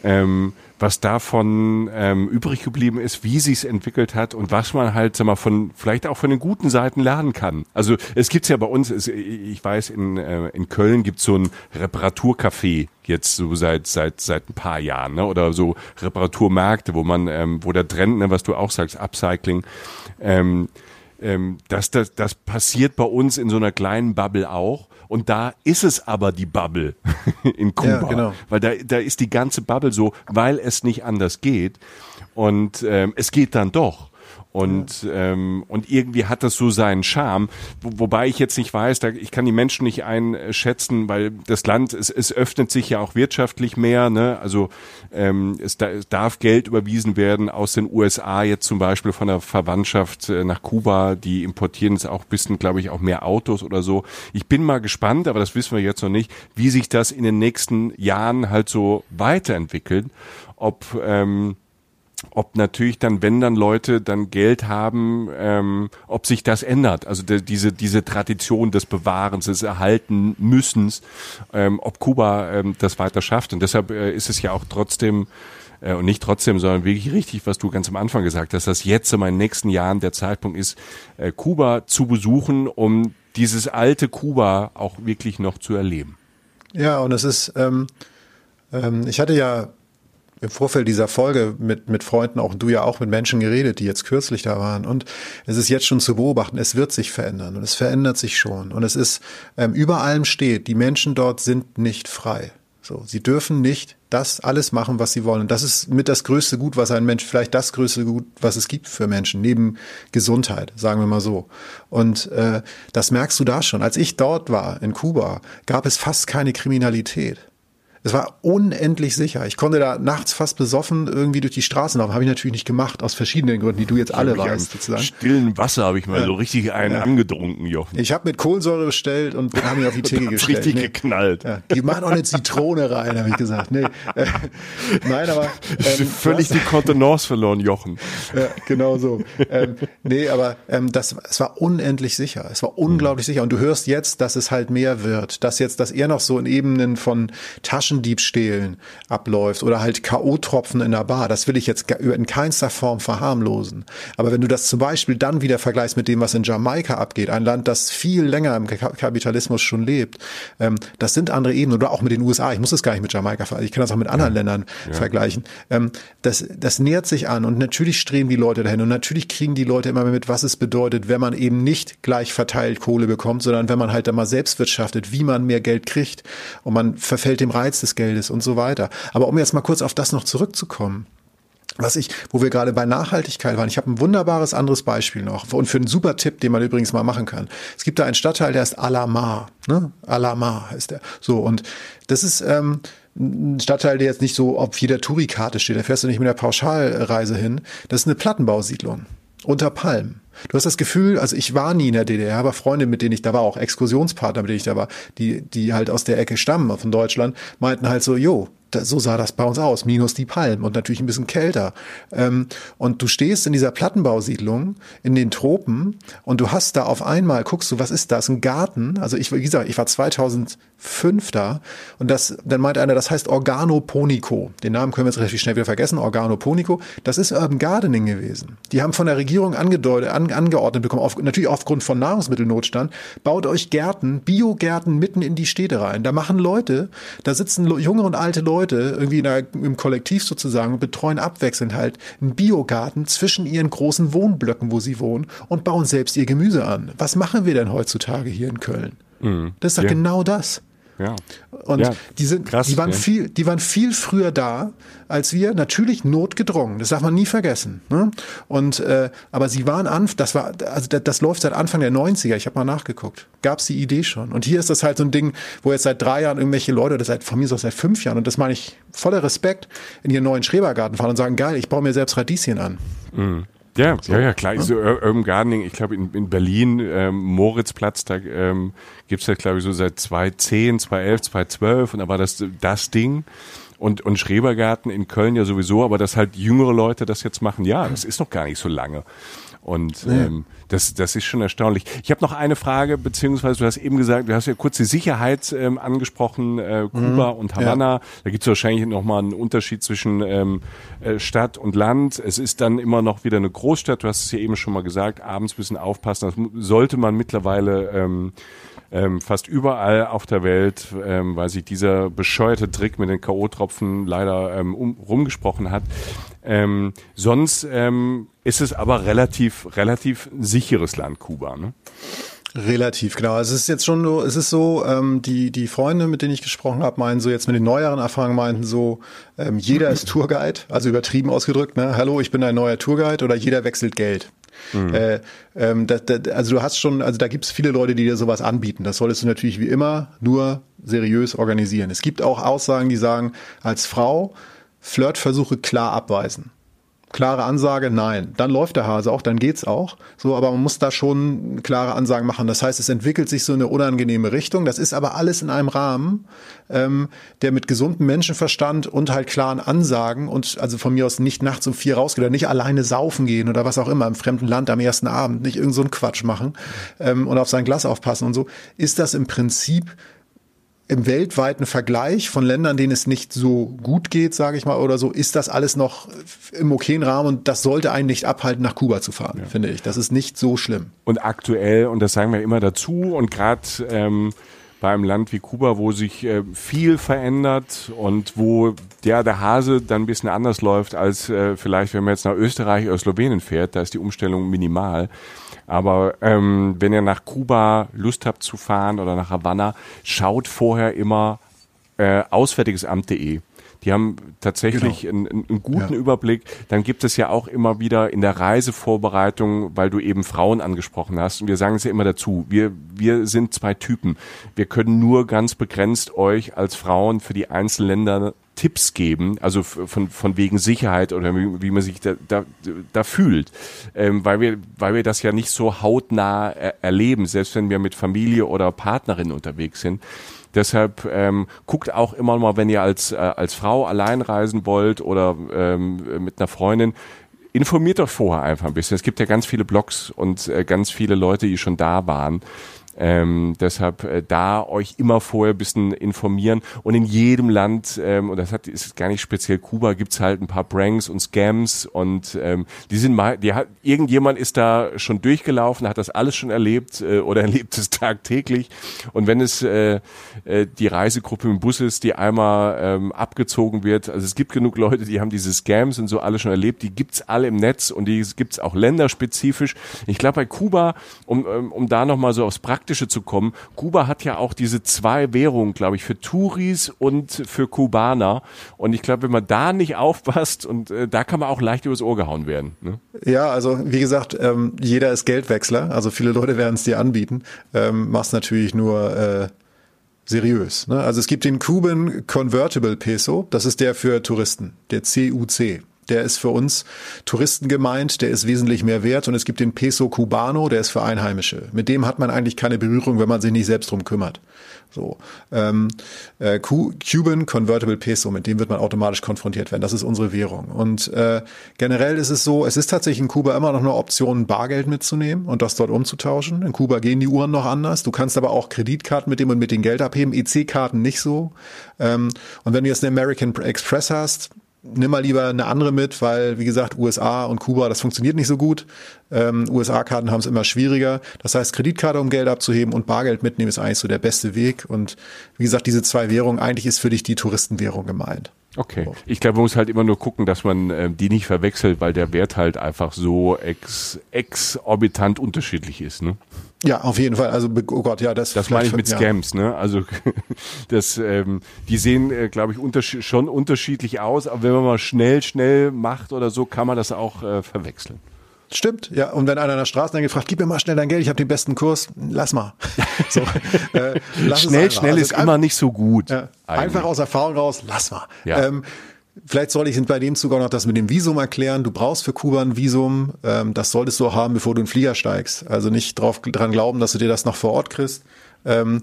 Ähm, was davon ähm, übrig geblieben ist, wie sich's entwickelt hat und was man halt sag mal von vielleicht auch von den guten Seiten lernen kann. Also es gibt's ja bei uns, es, ich weiß in äh, in Köln gibt's so ein Reparaturcafé jetzt so seit seit seit ein paar Jahren, ne? oder so Reparaturmärkte, wo man ähm, wo der Trend, ne, was du auch sagst, Upcycling. Ähm, ähm, das, das, das passiert bei uns in so einer kleinen Bubble auch. Und da ist es aber die Bubble in Kuba. Ja, genau. Weil da, da ist die ganze Bubble so, weil es nicht anders geht. Und ähm, es geht dann doch. Und, ähm, und irgendwie hat das so seinen Charme, wo, wobei ich jetzt nicht weiß, da, ich kann die Menschen nicht einschätzen, weil das Land, es, es öffnet sich ja auch wirtschaftlich mehr, ne? also ähm, es, da, es darf Geld überwiesen werden aus den USA, jetzt zum Beispiel von der Verwandtschaft äh, nach Kuba, die importieren jetzt auch bisschen, glaube ich, auch mehr Autos oder so. Ich bin mal gespannt, aber das wissen wir jetzt noch nicht, wie sich das in den nächsten Jahren halt so weiterentwickelt, ob ähm, ob natürlich dann, wenn dann Leute dann Geld haben, ähm, ob sich das ändert. Also de, diese diese Tradition des Bewahrens, des Erhalten müssens, ähm, ob Kuba ähm, das weiter schafft. Und deshalb äh, ist es ja auch trotzdem äh, und nicht trotzdem, sondern wirklich richtig, was du ganz am Anfang gesagt hast, dass jetzt in meinen nächsten Jahren der Zeitpunkt ist, äh, Kuba zu besuchen, um dieses alte Kuba auch wirklich noch zu erleben. Ja, und es ist, ähm, ähm, ich hatte ja im Vorfeld dieser Folge mit, mit Freunden, auch du ja auch mit Menschen geredet, die jetzt kürzlich da waren. Und es ist jetzt schon zu beobachten, es wird sich verändern und es verändert sich schon. Und es ist, ähm, über allem steht, die Menschen dort sind nicht frei. So, sie dürfen nicht das alles machen, was sie wollen. Und das ist mit das größte Gut, was ein Mensch, vielleicht das größte Gut, was es gibt für Menschen, neben Gesundheit, sagen wir mal so. Und äh, das merkst du da schon. Als ich dort war, in Kuba, gab es fast keine Kriminalität. Es war unendlich sicher. Ich konnte da nachts fast besoffen irgendwie durch die Straßen laufen. Habe ich natürlich nicht gemacht, aus verschiedenen Gründen, die du jetzt alle weißt. Sozusagen. Stillen Wasser habe ich mal ja. so richtig einen ja. angedrunken, Jochen. Ich habe mit Kohlensäure bestellt und habe ihn auf die Theke gestellt. richtig nee. geknallt. Ja. Die machen auch eine Zitrone rein, habe ich gesagt. Nee. Äh, nein, aber... Ähm, völlig die Kontenance verloren, Jochen. Ja, genau so. Ähm, nee, aber ähm, das, es war unendlich sicher. Es war unglaublich mhm. sicher. Und du hörst jetzt, dass es halt mehr wird. Dass jetzt, dass er noch so in Ebenen von Taschen Taschendiebstählen abläuft oder halt K.O.-Tropfen in der Bar. Das will ich jetzt in keinster Form verharmlosen. Aber wenn du das zum Beispiel dann wieder vergleichst mit dem, was in Jamaika abgeht, ein Land, das viel länger im Kapitalismus schon lebt, ähm, das sind andere Ebenen oder auch mit den USA. Ich muss es gar nicht mit Jamaika vergleichen. Ich kann das auch mit anderen Ländern ja. vergleichen. Ähm, das, das nähert sich an und natürlich streben die Leute dahin und natürlich kriegen die Leute immer mehr mit, was es bedeutet, wenn man eben nicht gleich verteilt Kohle bekommt, sondern wenn man halt dann mal selbst wirtschaftet, wie man mehr Geld kriegt und man verfällt dem Reiz des Geldes und so weiter. Aber um jetzt mal kurz auf das noch zurückzukommen, was ich, wo wir gerade bei Nachhaltigkeit waren, ich habe ein wunderbares anderes Beispiel noch und für einen super Tipp, den man übrigens mal machen kann. Es gibt da einen Stadtteil, der ist Alamar, ne? Alamar heißt der. So und das ist ähm, ein Stadtteil, der jetzt nicht so auf jeder Tourikarte steht. Da fährst du nicht mit der Pauschalreise hin. Das ist eine Plattenbausiedlung unter Palmen. Du hast das Gefühl, also ich war nie in der DDR, aber Freunde, mit denen ich da war, auch Exkursionspartner, mit denen ich da war, die, die halt aus der Ecke stammen von Deutschland, meinten halt so, jo, da, so sah das bei uns aus, minus die Palmen und natürlich ein bisschen kälter. Ähm, und du stehst in dieser Plattenbausiedlung in den Tropen und du hast da auf einmal, guckst du, was ist das? Ein Garten. Also ich, wie gesagt, ich war 2005 da und das, dann meint einer, das heißt Organoponico. Den Namen können wir jetzt relativ schnell wieder vergessen. Organoponico. Das ist Urban Gardening gewesen. Die haben von der Regierung angedeutet, an, angeordnet bekommen, auf, natürlich aufgrund von Nahrungsmittelnotstand. Baut euch Gärten, Biogärten mitten in die Städte rein. Da machen Leute, da sitzen junge und alte Leute irgendwie in der, im Kollektiv sozusagen, betreuen abwechselnd halt einen Biogarten zwischen ihren großen Wohnblöcken, wo sie wohnen und bauen selbst ihr Gemüse an. Was machen wir denn heutzutage hier in Köln? Mhm. Das ist doch ja. genau das. Ja. Und ja, die sind, krass, die waren ja. viel, die waren viel früher da als wir. Natürlich notgedrungen. Das darf man nie vergessen. Ne? Und äh, aber sie waren an, das war, also das, das läuft seit Anfang der 90er. Ich habe mal nachgeguckt. Gab es die Idee schon? Und hier ist das halt so ein Ding, wo jetzt seit drei Jahren irgendwelche Leute oder seit von mir so seit fünf Jahren und das meine ich voller Respekt in ihren neuen Schrebergarten fahren und sagen, geil, ich baue mir selbst Radieschen an. Mhm. Ja, so, ja, ja, klar. Ne? So Urban Gardening, ich glaube in, in Berlin, ähm, Moritzplatz, da ähm, gibt es das, glaube ich, so seit 2010, 2011, 2012 und da war das das Ding. Und, und Schrebergarten in Köln ja sowieso, aber dass halt jüngere Leute das jetzt machen, ja, das ist noch gar nicht so lange. Und ja. Das, das ist schon erstaunlich. Ich habe noch eine Frage, beziehungsweise du hast eben gesagt, du hast ja kurz die Sicherheit ähm, angesprochen, äh, Kuba mhm. und Havanna. Ja. Da gibt es wahrscheinlich nochmal einen Unterschied zwischen ähm, äh, Stadt und Land. Es ist dann immer noch wieder eine Großstadt. Du hast es ja eben schon mal gesagt, abends bisschen aufpassen. Das sollte man mittlerweile ähm, ähm, fast überall auf der Welt, ähm, weil sich dieser bescheuerte Trick mit den K.O.-Tropfen leider ähm, um, rumgesprochen hat. Ähm, sonst ähm, ist es aber relativ, relativ sicheres Land, Kuba. Ne? Relativ, genau. Es ist jetzt schon so, es ist so, ähm, die, die Freunde, mit denen ich gesprochen habe, meinen so jetzt mit den neueren Erfahrungen meinten so, ähm, jeder ist Tourguide, also übertrieben ausgedrückt, ne? Hallo, ich bin ein neuer Tourguide oder jeder wechselt Geld. Mhm. Äh, ähm, da, da, also du hast schon, also da gibt es viele Leute, die dir sowas anbieten. Das solltest du natürlich wie immer nur seriös organisieren. Es gibt auch Aussagen, die sagen, als Frau Flirtversuche klar abweisen klare Ansage, nein. Dann läuft der Hase auch, dann geht's auch. So, aber man muss da schon klare Ansagen machen. Das heißt, es entwickelt sich so eine unangenehme Richtung. Das ist aber alles in einem Rahmen, ähm, der mit gesundem Menschenverstand und halt klaren Ansagen und also von mir aus nicht nachts um vier rausgeht oder nicht alleine saufen gehen oder was auch immer im fremden Land am ersten Abend, nicht irgend so einen Quatsch machen ähm, und auf sein Glas aufpassen und so, ist das im Prinzip im weltweiten Vergleich von Ländern, denen es nicht so gut geht, sage ich mal, oder so, ist das alles noch im okayen Rahmen und das sollte einen nicht abhalten, nach Kuba zu fahren, ja. finde ich. Das ist nicht so schlimm. Und aktuell, und das sagen wir immer dazu, und gerade ähm, bei einem Land wie Kuba, wo sich äh, viel verändert und wo ja, der Hase dann ein bisschen anders läuft als äh, vielleicht, wenn man jetzt nach Österreich oder Slowenien fährt, da ist die Umstellung minimal. Aber ähm, wenn ihr nach Kuba Lust habt zu fahren oder nach Havanna, schaut vorher immer äh, auswärtigesamt.de. Die haben tatsächlich genau. einen, einen, guten ja. Überblick. Dann gibt es ja auch immer wieder in der Reisevorbereitung, weil du eben Frauen angesprochen hast. Und wir sagen es ja immer dazu. Wir, wir sind zwei Typen. Wir können nur ganz begrenzt euch als Frauen für die einzelnen Länder Tipps geben, also von, von wegen Sicherheit oder wie, wie man sich da, da, da fühlt, ähm, weil, wir, weil wir das ja nicht so hautnah er, erleben, selbst wenn wir mit Familie oder Partnerin unterwegs sind. Deshalb ähm, guckt auch immer mal, wenn ihr als, äh, als Frau allein reisen wollt oder ähm, mit einer Freundin, informiert doch vorher einfach ein bisschen. Es gibt ja ganz viele Blogs und äh, ganz viele Leute, die schon da waren. Ähm, deshalb äh, da euch immer vorher ein bisschen informieren und in jedem Land, ähm, und das hat, ist gar nicht speziell Kuba, gibt's halt ein paar Pranks und Scams und ähm, die sind mal, die hat, irgendjemand ist da schon durchgelaufen, hat das alles schon erlebt äh, oder erlebt es tagtäglich und wenn es äh, äh, die Reisegruppe im Bus ist, die einmal ähm, abgezogen wird, also es gibt genug Leute, die haben diese Scams und so alle schon erlebt, die gibt's alle im Netz und die gibt's auch länderspezifisch. Ich glaube bei Kuba, um, um, um da nochmal so aufs Praktische Praktische zu kommen. Kuba hat ja auch diese zwei Währungen, glaube ich, für Touris und für Kubaner. Und ich glaube, wenn man da nicht aufpasst, und äh, da kann man auch leicht übers Ohr gehauen werden. Ne? Ja, also wie gesagt, ähm, jeder ist Geldwechsler. Also viele Leute werden es dir anbieten. Ähm, machst natürlich nur äh, seriös. Ne? Also es gibt den Cuban Convertible Peso. Das ist der für Touristen, der CUC. Der ist für uns Touristen gemeint, der ist wesentlich mehr wert und es gibt den Peso Cubano, der ist für Einheimische. Mit dem hat man eigentlich keine Berührung, wenn man sich nicht selbst drum kümmert. So, ähm, äh, Cuban Convertible Peso, mit dem wird man automatisch konfrontiert werden. Das ist unsere Währung. Und äh, generell ist es so, es ist tatsächlich in Kuba immer noch eine Option, Bargeld mitzunehmen und das dort umzutauschen. In Kuba gehen die Uhren noch anders. Du kannst aber auch Kreditkarten mit dem und mit den Geld abheben, EC-Karten nicht so. Ähm, und wenn du jetzt eine American Express hast, nimm mal lieber eine andere mit, weil, wie gesagt, USA und Kuba, das funktioniert nicht so gut. Ähm, USA-Karten haben es immer schwieriger. Das heißt, Kreditkarte, um Geld abzuheben und Bargeld mitnehmen, ist eigentlich so der beste Weg. Und wie gesagt, diese zwei Währungen, eigentlich ist für dich die Touristenwährung gemeint. Okay. Ich glaube, man muss halt immer nur gucken, dass man äh, die nicht verwechselt, weil der Wert halt einfach so ex, exorbitant unterschiedlich ist. Ne? Ja, auf jeden Fall. Also, oh Gott, ja, das. Das meine ich mit Scams, ja. ne? Also, das, ähm, die sehen, äh, glaube ich, unterschied schon unterschiedlich aus, aber wenn man mal schnell, schnell macht oder so, kann man das auch äh, verwechseln. Stimmt, ja. Und wenn einer an der Straße dann gefragt, gib mir mal schnell dein Geld, ich habe den besten Kurs, lass mal. So, äh, lass schnell, schnell also ist immer nicht so gut. Ja, einfach aus Erfahrung raus, lass mal. Ja. Ähm, Vielleicht soll ich bei dem Zug auch noch das mit dem Visum erklären. Du brauchst für Kuba ein Visum. Ähm, das solltest du auch haben, bevor du in den Flieger steigst. Also nicht drauf, dran glauben, dass du dir das noch vor Ort kriegst. Ähm,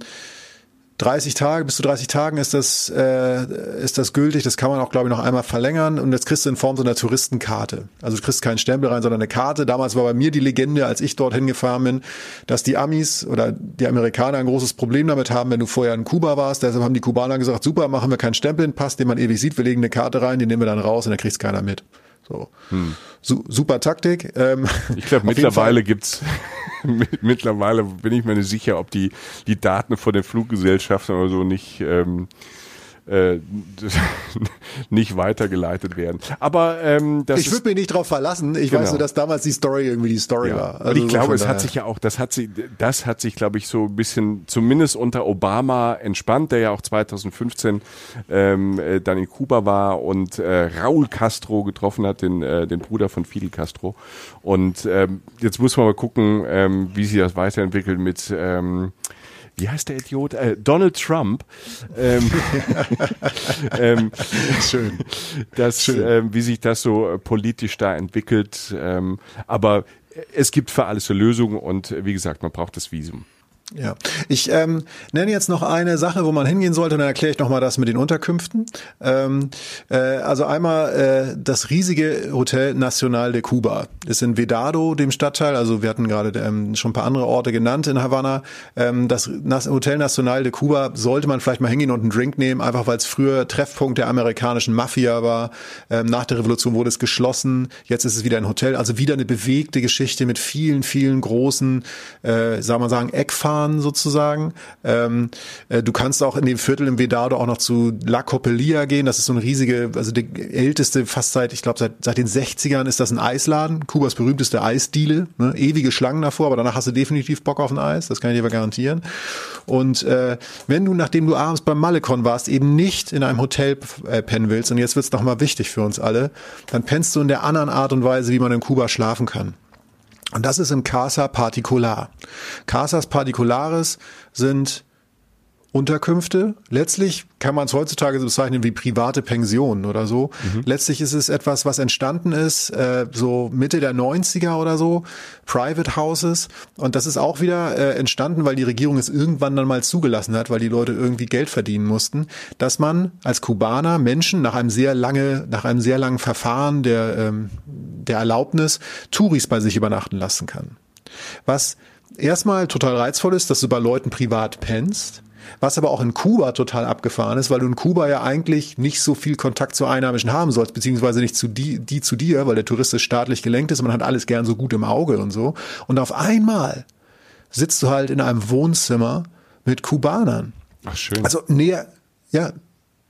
30 Tage, bis zu 30 Tagen ist das, äh, ist das gültig. Das kann man auch, glaube ich, noch einmal verlängern. Und das kriegst du in Form so einer Touristenkarte. Also du kriegst keinen Stempel rein, sondern eine Karte. Damals war bei mir die Legende, als ich dorthin gefahren bin, dass die Amis oder die Amerikaner ein großes Problem damit haben, wenn du vorher in Kuba warst. Deshalb haben die Kubaner gesagt, super, machen wir keinen Stempel in Pass, den man ewig sieht. Wir legen eine Karte rein, die nehmen wir dann raus und da kriegst keiner mit. So. Hm. Su super Taktik. Ähm, ich glaube, mittlerweile gibt's mittlerweile bin ich mir nicht sicher, ob die, die Daten von den Fluggesellschaften oder so nicht ähm, äh, nicht weitergeleitet werden. Aber ähm, das ich würde mich nicht darauf verlassen. Ich genau. weiß nur, dass damals die Story irgendwie die Story ja. war. Also und ich so glaube, es hat sich ja auch, das hat sich, das hat sich, glaube ich, so ein bisschen, zumindest unter Obama entspannt, der ja auch 2015 ähm, äh, dann in Kuba war und äh, Raúl Castro getroffen hat, den, äh, den Bruder von Fidel Castro. Und ähm, jetzt muss man mal gucken, ähm, wie sich das weiterentwickelt mit ähm, wie heißt der Idiot? Äh, Donald Trump. Ähm, ähm, Schön. Das, Schön. Ähm, wie sich das so äh, politisch da entwickelt. Ähm, aber es gibt für alles eine Lösung und wie gesagt, man braucht das Visum. Ja, ich ähm, nenne jetzt noch eine Sache, wo man hingehen sollte, und dann erkläre ich nochmal das mit den Unterkünften. Ähm, äh, also einmal äh, das riesige Hotel Nacional de Cuba ist in Vedado, dem Stadtteil. Also wir hatten gerade ähm, schon ein paar andere Orte genannt in Havanna. Ähm, das Hotel Nacional de Cuba sollte man vielleicht mal hingehen und einen Drink nehmen, einfach weil es früher Treffpunkt der amerikanischen Mafia war. Ähm, nach der Revolution wurde es geschlossen. Jetzt ist es wieder ein Hotel. Also wieder eine bewegte Geschichte mit vielen, vielen großen, äh, sagen wir sagen, Eckfahren fahren sozusagen. Ähm, äh, du kannst auch in dem Viertel im Vedado auch noch zu La Coppelia gehen. Das ist so eine riesige, also die älteste, fast seit, ich glaube, seit, seit den 60ern ist das ein Eisladen. Kubas berühmteste Eisdiele. Ne? Ewige Schlangen davor, aber danach hast du definitiv Bock auf ein Eis. Das kann ich dir aber garantieren. Und äh, wenn du, nachdem du abends beim Malekon warst, eben nicht in einem Hotel äh, pennen willst, und jetzt wird's noch mal wichtig für uns alle, dann pennst du in der anderen Art und Weise, wie man in Kuba schlafen kann. Und das ist im Casa Particular. Casas Particulares sind Unterkünfte. Letztlich kann man es heutzutage so bezeichnen wie private Pensionen oder so. Mhm. Letztlich ist es etwas, was entstanden ist, äh, so Mitte der 90er oder so, Private Houses. Und das ist auch wieder äh, entstanden, weil die Regierung es irgendwann dann mal zugelassen hat, weil die Leute irgendwie Geld verdienen mussten, dass man als Kubaner Menschen nach einem sehr lange, nach einem sehr langen Verfahren der, ähm, der Erlaubnis Touris bei sich übernachten lassen kann. Was erstmal total reizvoll ist, dass du bei Leuten privat pennst was aber auch in Kuba total abgefahren ist, weil du in Kuba ja eigentlich nicht so viel Kontakt zu Einheimischen haben sollst, beziehungsweise nicht zu die, die zu dir, weil der Tourist ist staatlich gelenkt ist, man hat alles gern so gut im Auge und so. Und auf einmal sitzt du halt in einem Wohnzimmer mit Kubanern. Ach schön. Also näher, ja,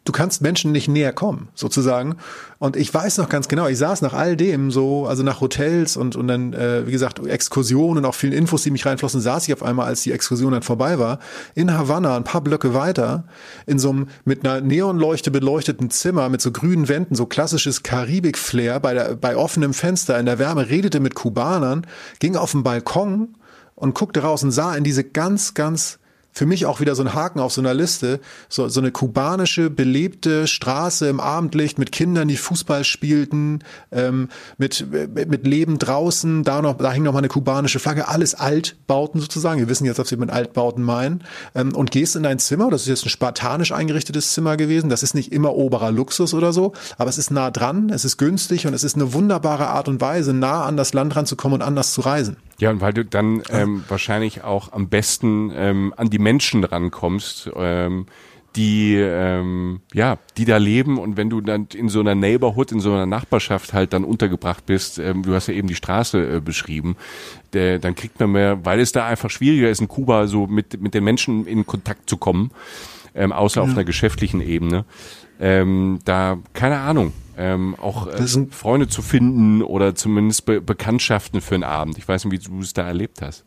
du kannst Menschen nicht näher kommen, sozusagen. Und ich weiß noch ganz genau, ich saß nach all dem so, also nach Hotels und, und dann, äh, wie gesagt, Exkursionen und auch vielen Infos, die mich reinflossen, saß ich auf einmal, als die Exkursion dann vorbei war, in Havanna, ein paar Blöcke weiter, in so einem mit einer Neonleuchte beleuchteten Zimmer mit so grünen Wänden, so klassisches Karibik-Flair bei, bei offenem Fenster in der Wärme, redete mit Kubanern, ging auf den Balkon und guckte raus und sah in diese ganz, ganz für mich auch wieder so ein Haken auf so einer Liste. So, so eine kubanische, belebte Straße im Abendlicht mit Kindern, die Fußball spielten, ähm, mit, mit Leben draußen, da noch, da hing noch mal eine kubanische Flagge, alles Altbauten sozusagen. Wir wissen jetzt, was wir mit Altbauten meinen. Ähm, und gehst in dein Zimmer, das ist jetzt ein spartanisch eingerichtetes Zimmer gewesen. Das ist nicht immer oberer Luxus oder so, aber es ist nah dran, es ist günstig und es ist eine wunderbare Art und Weise, nah an das Land ranzukommen und anders zu reisen. Ja, und weil du dann ähm, wahrscheinlich auch am besten ähm, an die Menschen rankommst, ähm, die ähm, ja, die da leben und wenn du dann in so einer Neighborhood, in so einer Nachbarschaft halt dann untergebracht bist, ähm, du hast ja eben die Straße äh, beschrieben, der, dann kriegt man mehr, weil es da einfach schwieriger ist in Kuba so mit mit den Menschen in Kontakt zu kommen, ähm, außer ja. auf einer geschäftlichen Ebene. Ähm, da keine Ahnung, ähm, auch äh, Freunde zu finden oder zumindest Be Bekanntschaften für einen Abend. Ich weiß nicht, wie du es da erlebt hast.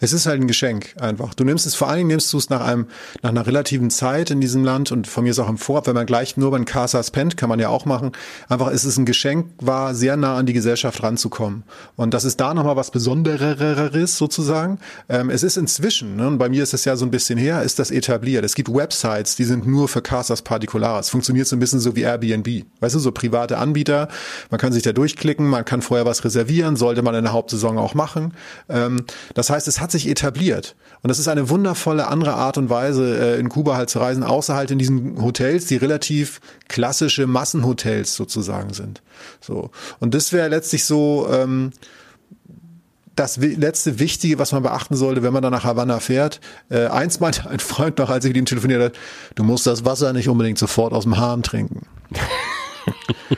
Es ist halt ein Geschenk einfach. Du nimmst es, vor allen Dingen nimmst du es nach einem, nach einer relativen Zeit in diesem Land und von mir ist auch im Vorab, wenn man gleich nur bei den Casas pennt, kann man ja auch machen. Einfach ist es ein Geschenk, war sehr nah an die Gesellschaft ranzukommen. Und das ist da nochmal was Besondereres sozusagen. Ähm, es ist inzwischen, ne, und bei mir ist es ja so ein bisschen her, ist das etabliert. Es gibt Websites, die sind nur für Casas Particulares. Funktioniert so ein bisschen so wie Airbnb. Weißt du, so private Anbieter. Man kann sich da durchklicken, man kann vorher was reservieren, sollte man in der Hauptsaison auch machen. Ähm, das heißt, es hat sich etabliert. Und das ist eine wundervolle andere Art und Weise, äh, in Kuba halt zu reisen, außer halt in diesen Hotels, die relativ klassische Massenhotels sozusagen sind. So. Und das wäre letztlich so, ähm, das letzte Wichtige, was man beachten sollte, wenn man dann nach Havanna fährt. Äh, eins meinte ein Freund noch, als ich mit ihm telefoniert habe, du musst das Wasser nicht unbedingt sofort aus dem Hahn trinken.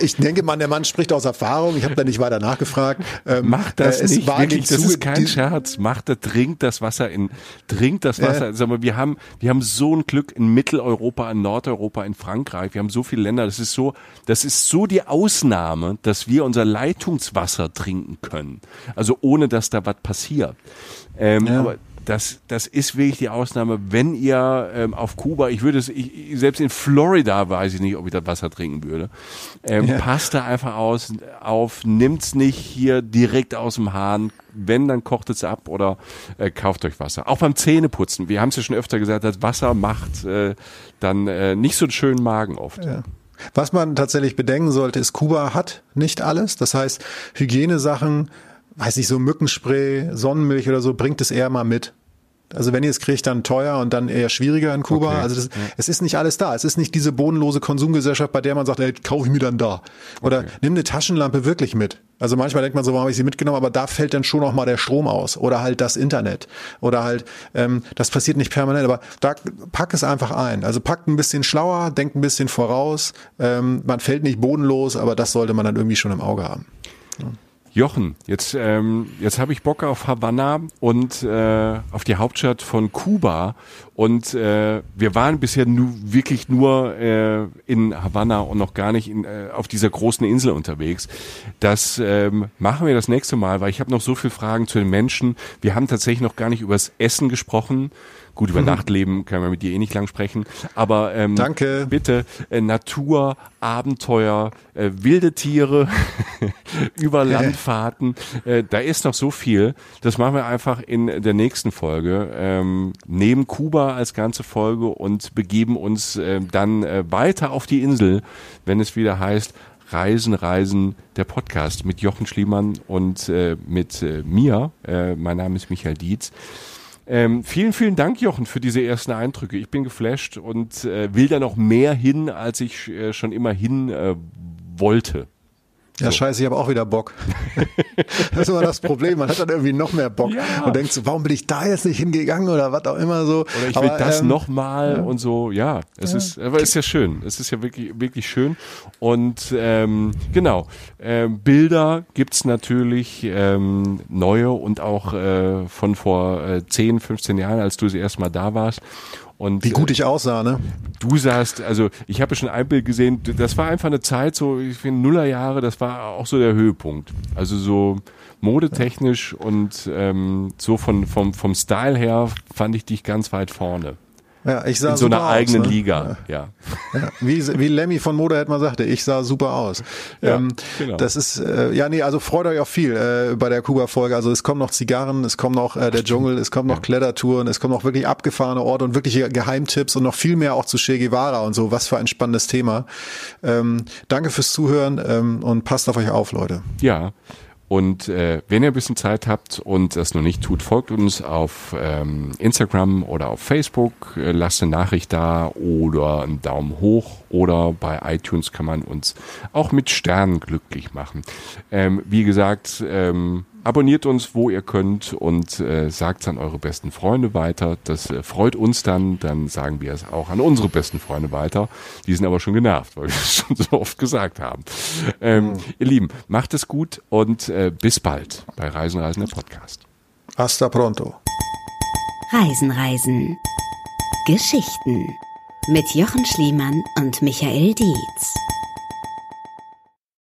ich denke mal, der Mann spricht aus Erfahrung. Ich habe da nicht weiter nachgefragt. Ähm, Macht das äh, nicht, wirklich, das ist kein Scherz. Macht das, trinkt das Wasser in, trinkt das Wasser. Äh, Sag mal, wir haben, wir haben so ein Glück in Mitteleuropa, in Nordeuropa, in Frankreich. Wir haben so viele Länder. Das ist so, das ist so die Ausnahme, dass wir unser Leitungswasser trinken können. Also ohne, dass da was passiert. Ähm, ja. Aber das, das ist wirklich die Ausnahme. Wenn ihr ähm, auf Kuba, ich würde es, ich, selbst in Florida weiß ich nicht, ob ich das Wasser trinken würde. Ähm, ja. Passt da einfach aus, auf, nimmt's nicht hier direkt aus dem Hahn. Wenn, dann kocht es ab oder äh, kauft euch Wasser. Auch beim Zähneputzen. Wir haben es ja schon öfter gesagt, das Wasser macht äh, dann äh, nicht so einen schönen Magen oft. Ja. Was man tatsächlich bedenken sollte, ist, Kuba hat nicht alles. Das heißt, Hygienesachen weiß ich, so Mückenspray, Sonnenmilch oder so, bringt es eher mal mit. Also wenn ihr es kriegt, dann teuer und dann eher schwieriger in Kuba. Okay. Also das, ja. es ist nicht alles da. Es ist nicht diese bodenlose Konsumgesellschaft, bei der man sagt, ey, kaufe ich mir dann da. Oder okay. nimm eine Taschenlampe wirklich mit. Also manchmal denkt man so, warum habe ich sie mitgenommen, aber da fällt dann schon auch mal der Strom aus oder halt das Internet oder halt, ähm, das passiert nicht permanent, aber da pack es einfach ein. Also packt ein bisschen schlauer, denkt ein bisschen voraus. Ähm, man fällt nicht bodenlos, aber das sollte man dann irgendwie schon im Auge haben. Ja. Jochen, jetzt, ähm, jetzt habe ich Bock auf Havanna und äh, auf die Hauptstadt von Kuba. Und äh, wir waren bisher nu wirklich nur äh, in Havanna und noch gar nicht in, äh, auf dieser großen Insel unterwegs. Das ähm, machen wir das nächste Mal, weil ich habe noch so viele Fragen zu den Menschen. Wir haben tatsächlich noch gar nicht übers Essen gesprochen. Gut, über. Nachtleben können wir mit dir eh nicht lang sprechen. Aber ähm, Danke. bitte äh, Natur, Abenteuer, äh, wilde Tiere, über Landfahrten. Äh, da ist noch so viel. Das machen wir einfach in der nächsten Folge. Ähm, neben Kuba als ganze Folge und begeben uns äh, dann äh, weiter auf die Insel, wenn es wieder heißt, Reisen, Reisen, der Podcast mit Jochen Schliemann und äh, mit äh, mir. Äh, mein Name ist Michael Dietz. Ähm, vielen, vielen Dank, Jochen, für diese ersten Eindrücke. Ich bin geflasht und äh, will da noch mehr hin, als ich äh, schon immer hin äh, wollte. Ja, so. scheiße, ich habe auch wieder Bock. das ist immer das Problem. Man hat dann irgendwie noch mehr Bock ja. und denkt so, warum bin ich da jetzt nicht hingegangen oder was auch immer so. Oder ich will aber, das ähm, nochmal ja. und so. Ja, es ja. ist, aber es ist ja schön. Es ist ja wirklich, wirklich schön. Und ähm, genau, ähm, Bilder gibt's natürlich ähm, neue und auch äh, von vor äh, 10, 15 Jahren, als du das erste Mal da warst. Und, Wie gut ich aussah, ne? Du sahst, also ich habe schon ein Bild gesehen, das war einfach eine Zeit, so ich finde Nullerjahre, das war auch so der Höhepunkt. Also so modetechnisch und ähm, so von, vom, vom Style her fand ich dich ganz weit vorne. Ja, ich sah in so einer eigenen aus, ne? Liga. Ja. Ja, wie, wie Lemmy von Motorhead mal sagte, ich sah super aus. Ja, ähm, genau. Das ist, äh, ja, nee, also freut euch auch viel äh, bei der Kuba-Folge. Also es kommen noch Zigarren, es kommt noch äh, der Dschungel, es kommen noch Klettertouren, es kommen noch wirklich abgefahrene Orte und wirkliche Geheimtipps und noch viel mehr auch zu Che Guevara und so. Was für ein spannendes Thema. Ähm, danke fürs Zuhören ähm, und passt auf euch auf, Leute. Ja. Und äh, wenn ihr ein bisschen Zeit habt und das noch nicht tut, folgt uns auf ähm, Instagram oder auf Facebook, äh, lasst eine Nachricht da oder einen Daumen hoch oder bei iTunes kann man uns auch mit Sternen glücklich machen. Ähm, wie gesagt, ähm, abonniert uns, wo ihr könnt und äh, sagt es an eure besten Freunde weiter. Das äh, freut uns dann. Dann sagen wir es auch an unsere besten Freunde weiter. Die sind aber schon genervt, weil wir es schon so oft gesagt haben. Ähm, Ihr Lieben, macht es gut und äh, bis bald bei Reisen, Reisen, der Podcast. Hasta pronto. Reisen, Reisen. Geschichten mit Jochen Schliemann und Michael Dietz.